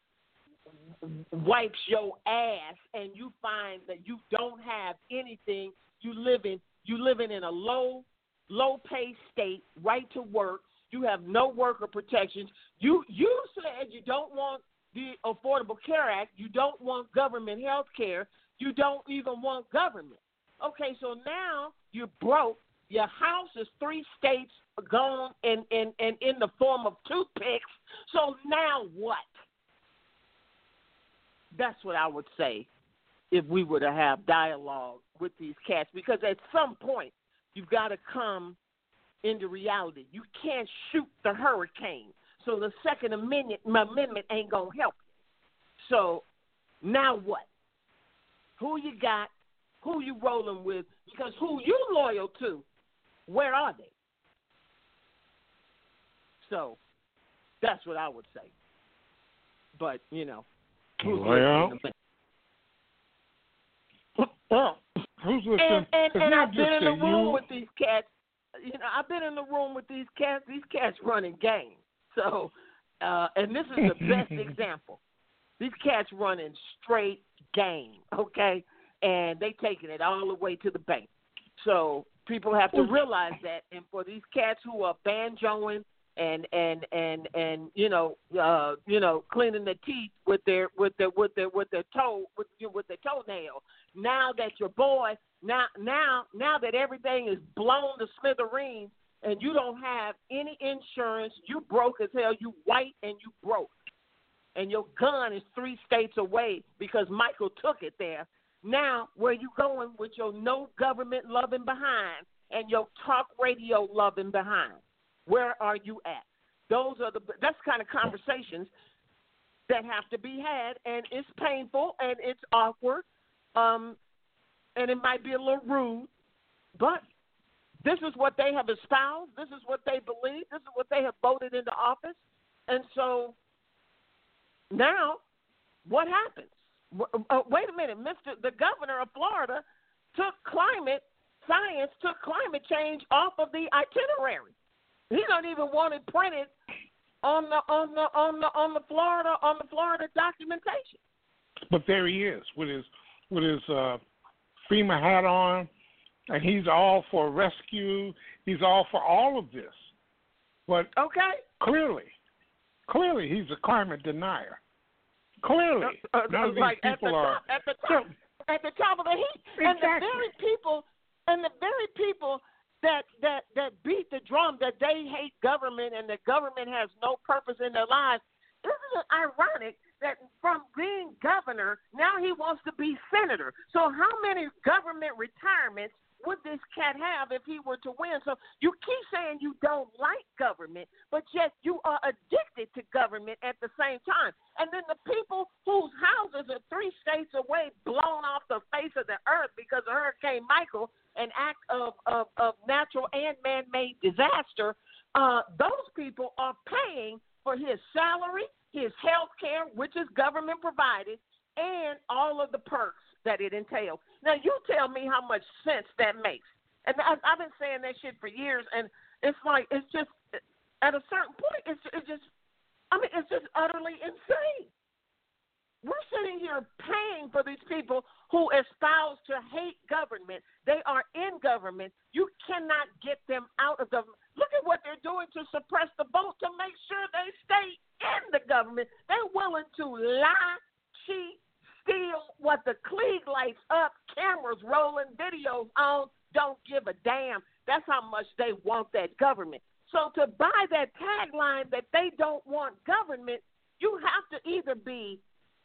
wipes your ass and you find that you don't have anything you live in you living in a low low pay state right to work you have no worker protections you you said you don't want the affordable care act you don't want government health care. You don't even want government. Okay so now you're broke. Your house is three states gone and and and in the form of toothpicks. So now what? That's what I would say if we were to have dialogue with these cats because at some point you've got to come into reality. You can't shoot the hurricane. So the Second Amendment, amendment ain't going to help you. So now what? Who you got? Who you rolling with? Because who you loyal to, where are they? So that's what I would say. But, you know, who's Well, listening? Well, who's listening? and and, and I've been in the room you. with these cats. You know, I've been in the room with these cats. These cats running game. So, uh, and this is the best example. These cats running straight game, okay, and they taking it all the way to the bank. So people have to realize that. And for these cats who are banjoing and and and and you know uh you know cleaning their teeth with their with their with their with their toe with with their toenail now that your boy now now now that everything is blown to smithereens and you don't have any insurance you broke as hell you white and you broke. And your gun is three states away because michael took it there. Now where you going with your no government loving behind and your talk radio loving behind? Where are you at? Those are the that's the kind of conversations that have to be had, and it's painful and it's awkward, um, and it might be a little rude, but this is what they have espoused. This is what they believe. This is what they have voted into office, and so now, what happens? Uh, wait a minute, Mister. The governor of Florida took climate science, took climate change off of the itinerary. He don't even want it printed on the on the on the on the Florida on the Florida documentation. But there he is with his with his uh, FEMA hat on, and he's all for rescue. He's all for all of this. But okay, clearly, clearly he's a climate denier. Clearly, Uh, none of these like at the people are. top, at the top, at the top of the heap, and the very people and the very people that that that beat the drum that they hate government and the government has no purpose in their lives. Isn't it ironic that from being governor now he wants to be senator? So how many government retirements would this cat have if he were to win? So you keep saying you don't like government, but yet you are addicted to government at the same time. And then the people whose houses are three states away, blown off the face of the earth because of Hurricane Michael, an act of, of, of natural and man made disaster, uh, those people are paying for his salary, his health care, which is government provided, and all of the perks that it entails. Now, you tell me how much sense that makes. And I've, I've been saying that shit for years, and it's like it's just at a certain point, it's it's just, I mean, it's just utterly insane. We're sitting here paying for these people who espouse to hate government. They are in government. You cannot get them out of government. Look at what they're doing to suppress the vote to make sure they stay in the government. They're willing to lie, cheat, steal what the Klieg lights up, cameras rolling, videos on, don't give a damn. That's how much they want that government. So to buy that tagline that they don't want government, you have to either be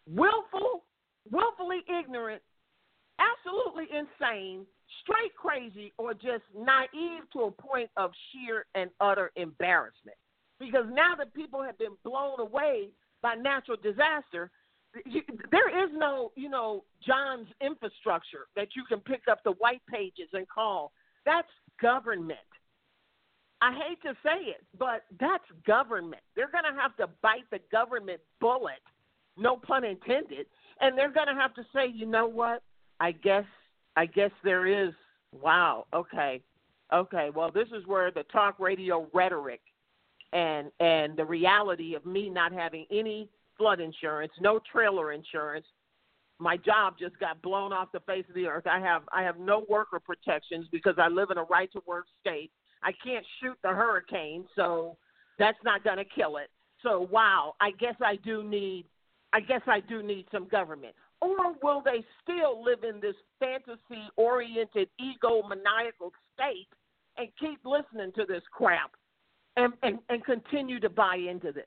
willful, willfully ignorant, absolutely insane, straight crazy, or just naive to a point of sheer and utter embarrassment. Because now that people have been blown away by natural disaster, you, there is no, you know, John's infrastructure that you can pick up the white pages and call. That's government. I hate to say it, but that's government. They're going to have to bite the government bullet, no pun intended, and they're going to have to say, you know what? I guess, I guess there is. Wow. Okay. Okay. Well, this is where the talk radio rhetoric and and the reality of me not having any flood insurance, no trailer insurance. My job just got blown off the face of the earth. I have I have no worker protections because I live in a right to work state. I can't shoot the hurricane, so that's not going to kill it. So wow, I guess I do need I guess I do need some government. Or will they still live in this fantasy oriented ego maniacal state and keep listening to this crap and, and, and continue to buy into this?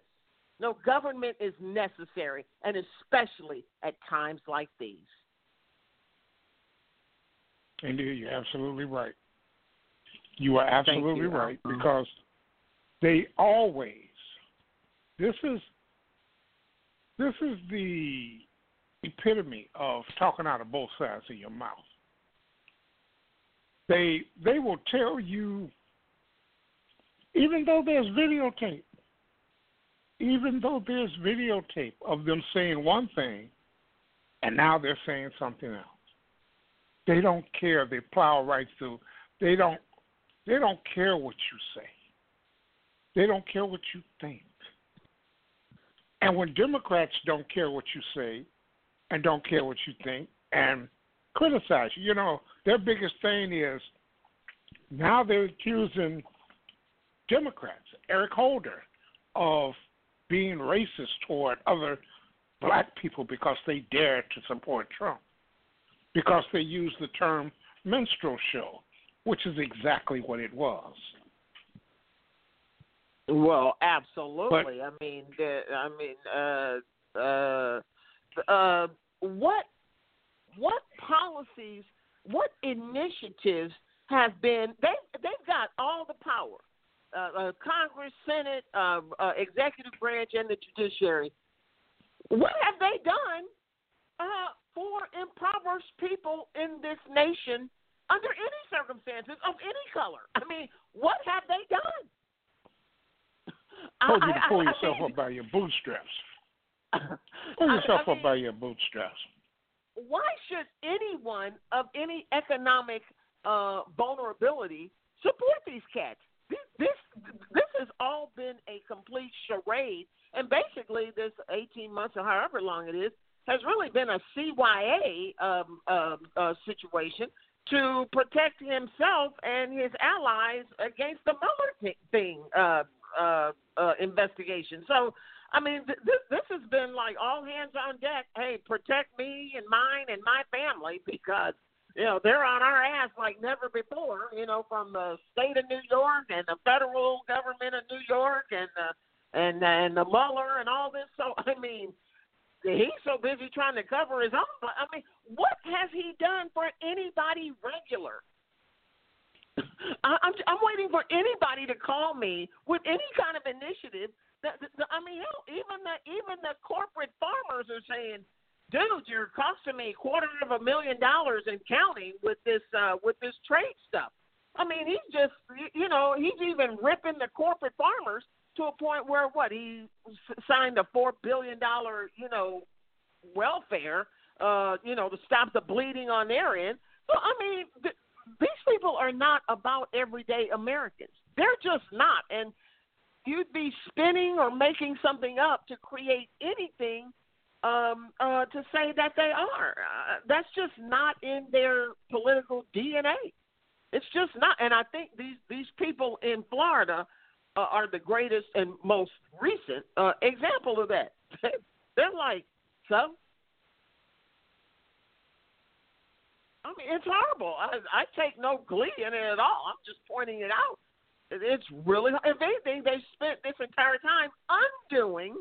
No, government is necessary, and especially at times like these. Indeed, you're absolutely right. You are absolutely you. right Uh-huh. because they always. This is this is the epitome of talking out of both sides of your mouth. They they will tell you, even though there's videotape, even though there's videotape of them saying one thing, and now they're saying something else. They don't care. They plow right through. They don't. They don't care what you say. They don't care what you think. And when Democrats don't care what you say and don't care what you think and criticize you, you know, their biggest thing is now they're accusing Democrats, Eric Holder, of being racist toward other black people because they dare to support Trump, because they use the term minstrel show, which is exactly what it was. Well, absolutely. I mean, I mean, uh, uh, uh, what what policies, what initiatives have been? They they've got all the power. Uh, uh, Congress, Senate, uh, uh, executive branch, and the judiciary. What have they done uh, for impoverished people in this nation under any circumstances of any color? I mean, what have they done? told you to I- I- pull I yourself mean- up by your bootstraps. Pull yourself I up mean- by your bootstraps. why should anyone of any economic uh, vulnerability support these cats? This, this has all been a complete charade, and basically this 18 months or however long it is has really been a CYA um, um, uh, situation to protect himself and his allies against the Mueller thi- thing uh, uh, uh, investigation. So I mean, th- this this has been like all hands on deck. Hey, protect me and mine and my family because you know they're on our ass like never before. You know, from the state of New York and the federal government of New York and the and and the Mueller and all this. So I mean, he's so busy trying to cover his own. I mean, what has he done for anybody regular? I, I'm I'm waiting for anybody to call me with any kind of initiative. That, that, I mean, hell, even the even the corporate farmers are saying, "Dude, you're costing me a quarter of a million dollars and counting with this uh, with this trade stuff." I mean, he's just you know he's even ripping the corporate farmers to a point where what he signed a four billion dollar you know welfare uh, you know to stop the bleeding on their end. So I mean, th- these people are not about everyday Americans. They're just not. And you'd be spinning or making something up to create anything um, uh, to say that they are. Uh, that's just not in their political DNA. It's just not. And I think these these people in Florida uh, are the greatest and most recent uh, example of that. They're like, so. I mean, it's horrible. I, I take no glee in it at all. I'm just pointing it out. It's really, if anything, they spent this entire time undoing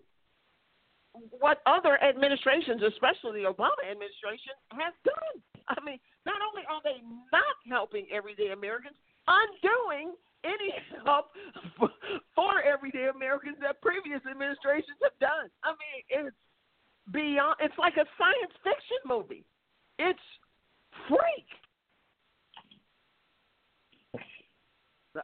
what other administrations, especially the Obama administration, has done. I mean, not only are they not helping everyday Americans, undoing any help for everyday Americans that previous administrations have done. I mean, it's beyond. It's like a science fiction movie. It's freak.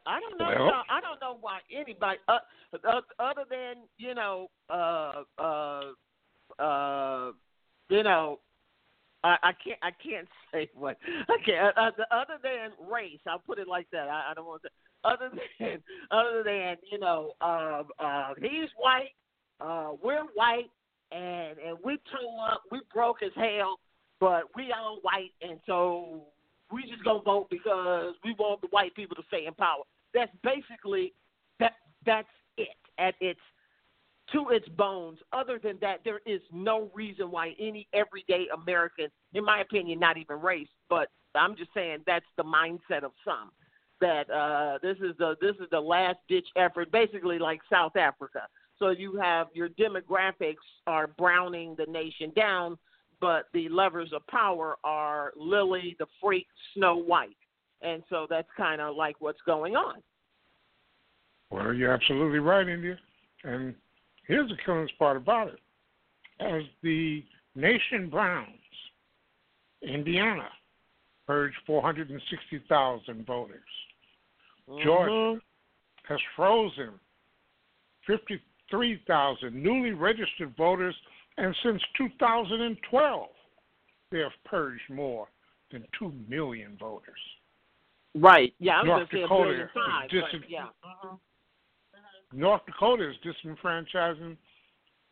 I don't know. Well- I don't know why anybody, uh, uh, other than you know, uh, uh, uh, you know, I, I can't. I can't say what. I can't. Uh, uh, other than race, I'll put it like that. I, I don't want to. Other than, other than you know, uh, uh, he's white. Uh, we're white, and and we tore up. We broke as hell, but we all white, and so we just gonna vote because we want the white people to stay in power. That's basically that. That's it at its to its bones. Other than that, there is no reason why any everyday American, in my opinion, not even race, but I'm just saying that's the mindset of some. That uh, this is the this is the last ditch effort, basically like South Africa. So you have your demographics are browning the nation down, but the levers of power are Lily, the freak, Snow White, and so that's kind of like what's going on. Well, you're absolutely right, India. And here's the killingest part about it. As the nation browns, Indiana purged 460,000 voters. Mm-hmm. Georgia has frozen 53,000 newly registered voters, and since 2012, they have purged more than 2 million voters. Right. Yeah, I was North going to say a Dakota is five. dis- yeah. uh North Dakota is disenfranchising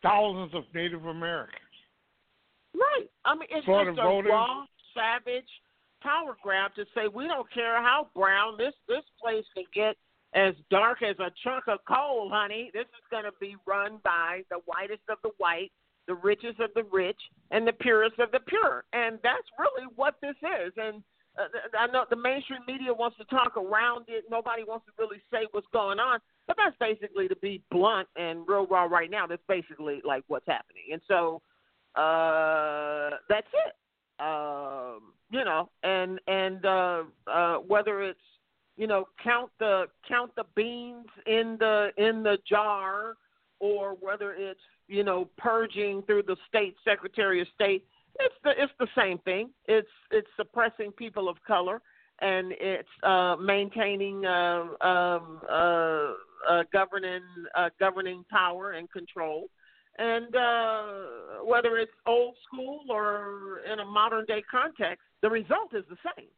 thousands of Native Americans. Right. I mean, it's Florida just a voters- raw, savage power grab to say we don't care how brown this this place can get as dark as a chunk of coal, honey. This is going to be run by the whitest of the white, the richest of the rich, and the purest of the pure. And that's really what this is. And uh, I know the mainstream media wants to talk around it. Nobody wants to really say what's going on. But that's basically, to be blunt and real raw right now, that's basically like what's happening. And so uh, that's it. Um, you know, and and uh, uh, whether it's you know count the count the beans in the in the jar, or whether it's you know purging through the state secretary of state, it's the it's the same thing. It's it's suppressing people of color, and it's uh, maintaining uh, um, uh, uh, governing uh, governing power and control. And uh, whether it's old school or in a modern day context, the result is the same,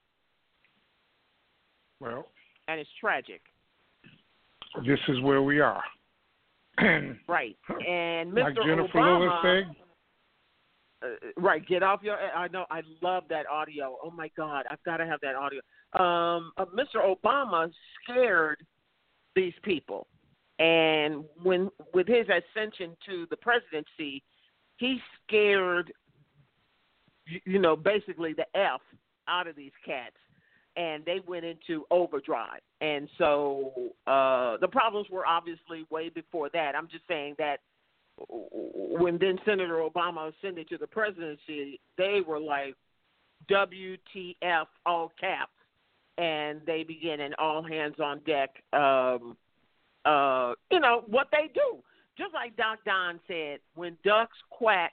Well, and it's tragic. this is where we are. Right. And Mr. like Jennifer Obama, Lewis said, uh, right, get off your. I know. I love that audio. Oh my God, I've got to have that audio. Um, uh, Mr. Obama scared these people, and when with his ascension to the presidency, he scared, you know, basically the f out of these cats, and they went into overdrive. And so uh, the problems were obviously way before that. I'm just saying that when then Senator Obama ascended to the presidency, they were like WTF all caps, and they began an all hands on deck. Um, uh, you know what they do, just like Doc Don said, when ducks quack,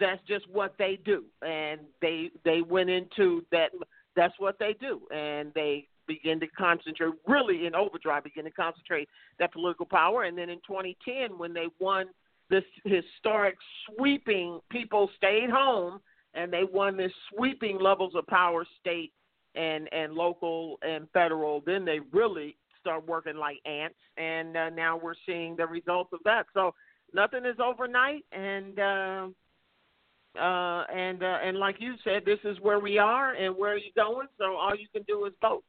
that's just what they do, and they they went into that. That's what they do, and they begin to concentrate really in overdrive, begin to concentrate that political power. And then in 2010, when they won this historic sweeping, people stayed home and they won this sweeping levels of power state and and local and federal, then they really start working like ants. And uh, now we're seeing the results of that. So nothing is overnight, and uh, uh, and uh, and like you said, this is where we are and where are you're going. So all you can do is vote.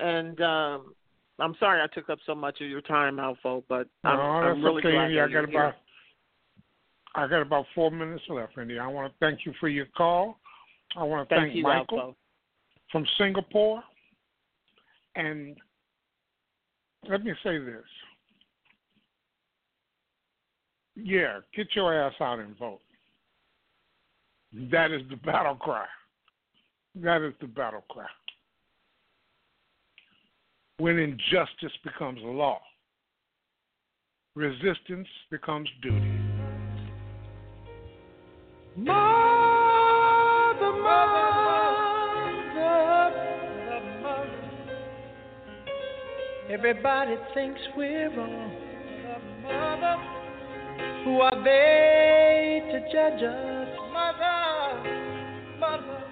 And um, I'm sorry I took up so much of your time, Alfo, but I'm, no, I'm really okay. glad Indy. I got here. about I got about four minutes left, Indy. I want to thank you for your call. I want to Thank thank you, Michael Alfo. from Singapore. And let me say this. Yeah, get your ass out and vote. That is the battle cry. That is the battle cry. When injustice becomes law, resistance becomes duty. Mother, mother, mother. Everybody thinks we're wrong. Who are they to judge us? Mother, mother,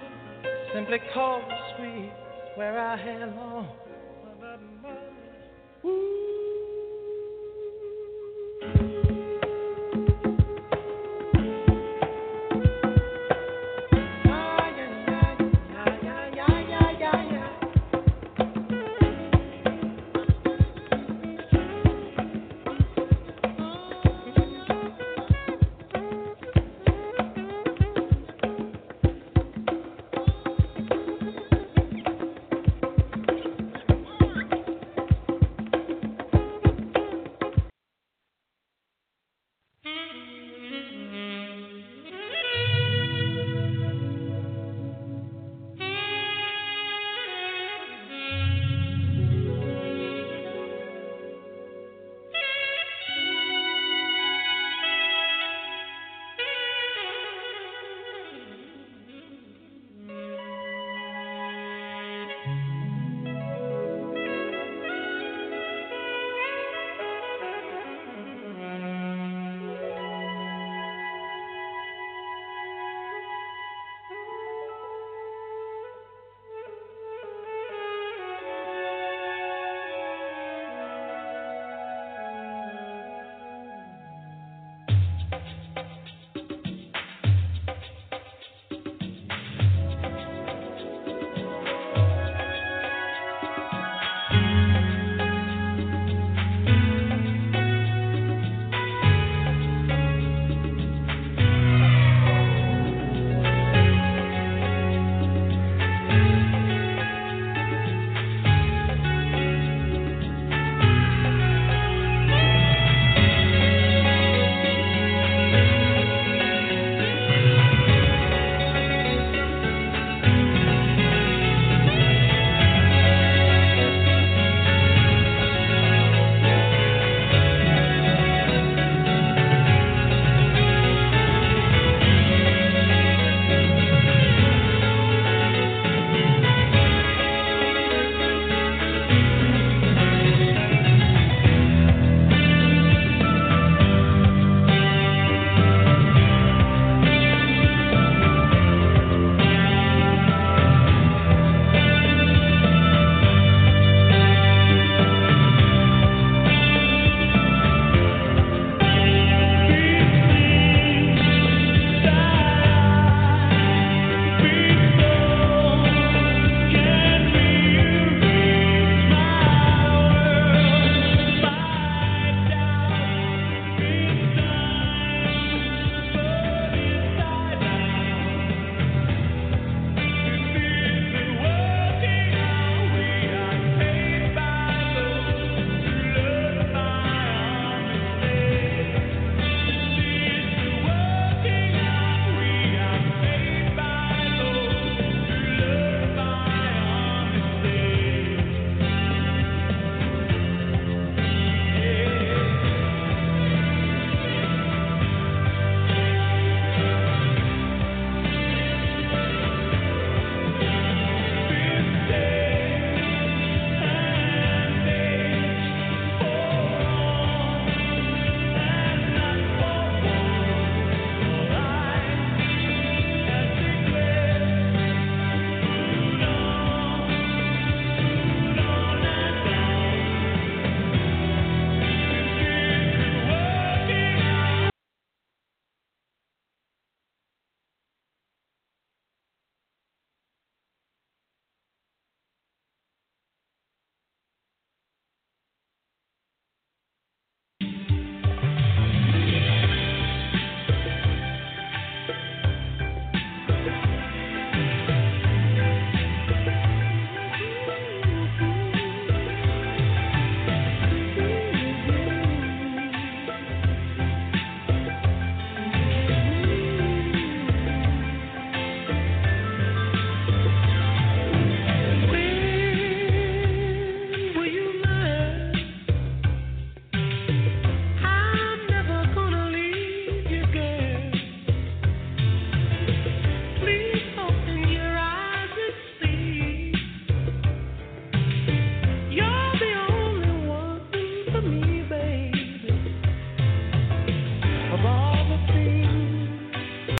simply call us sweet where I belong. Mother, mother. Ooh.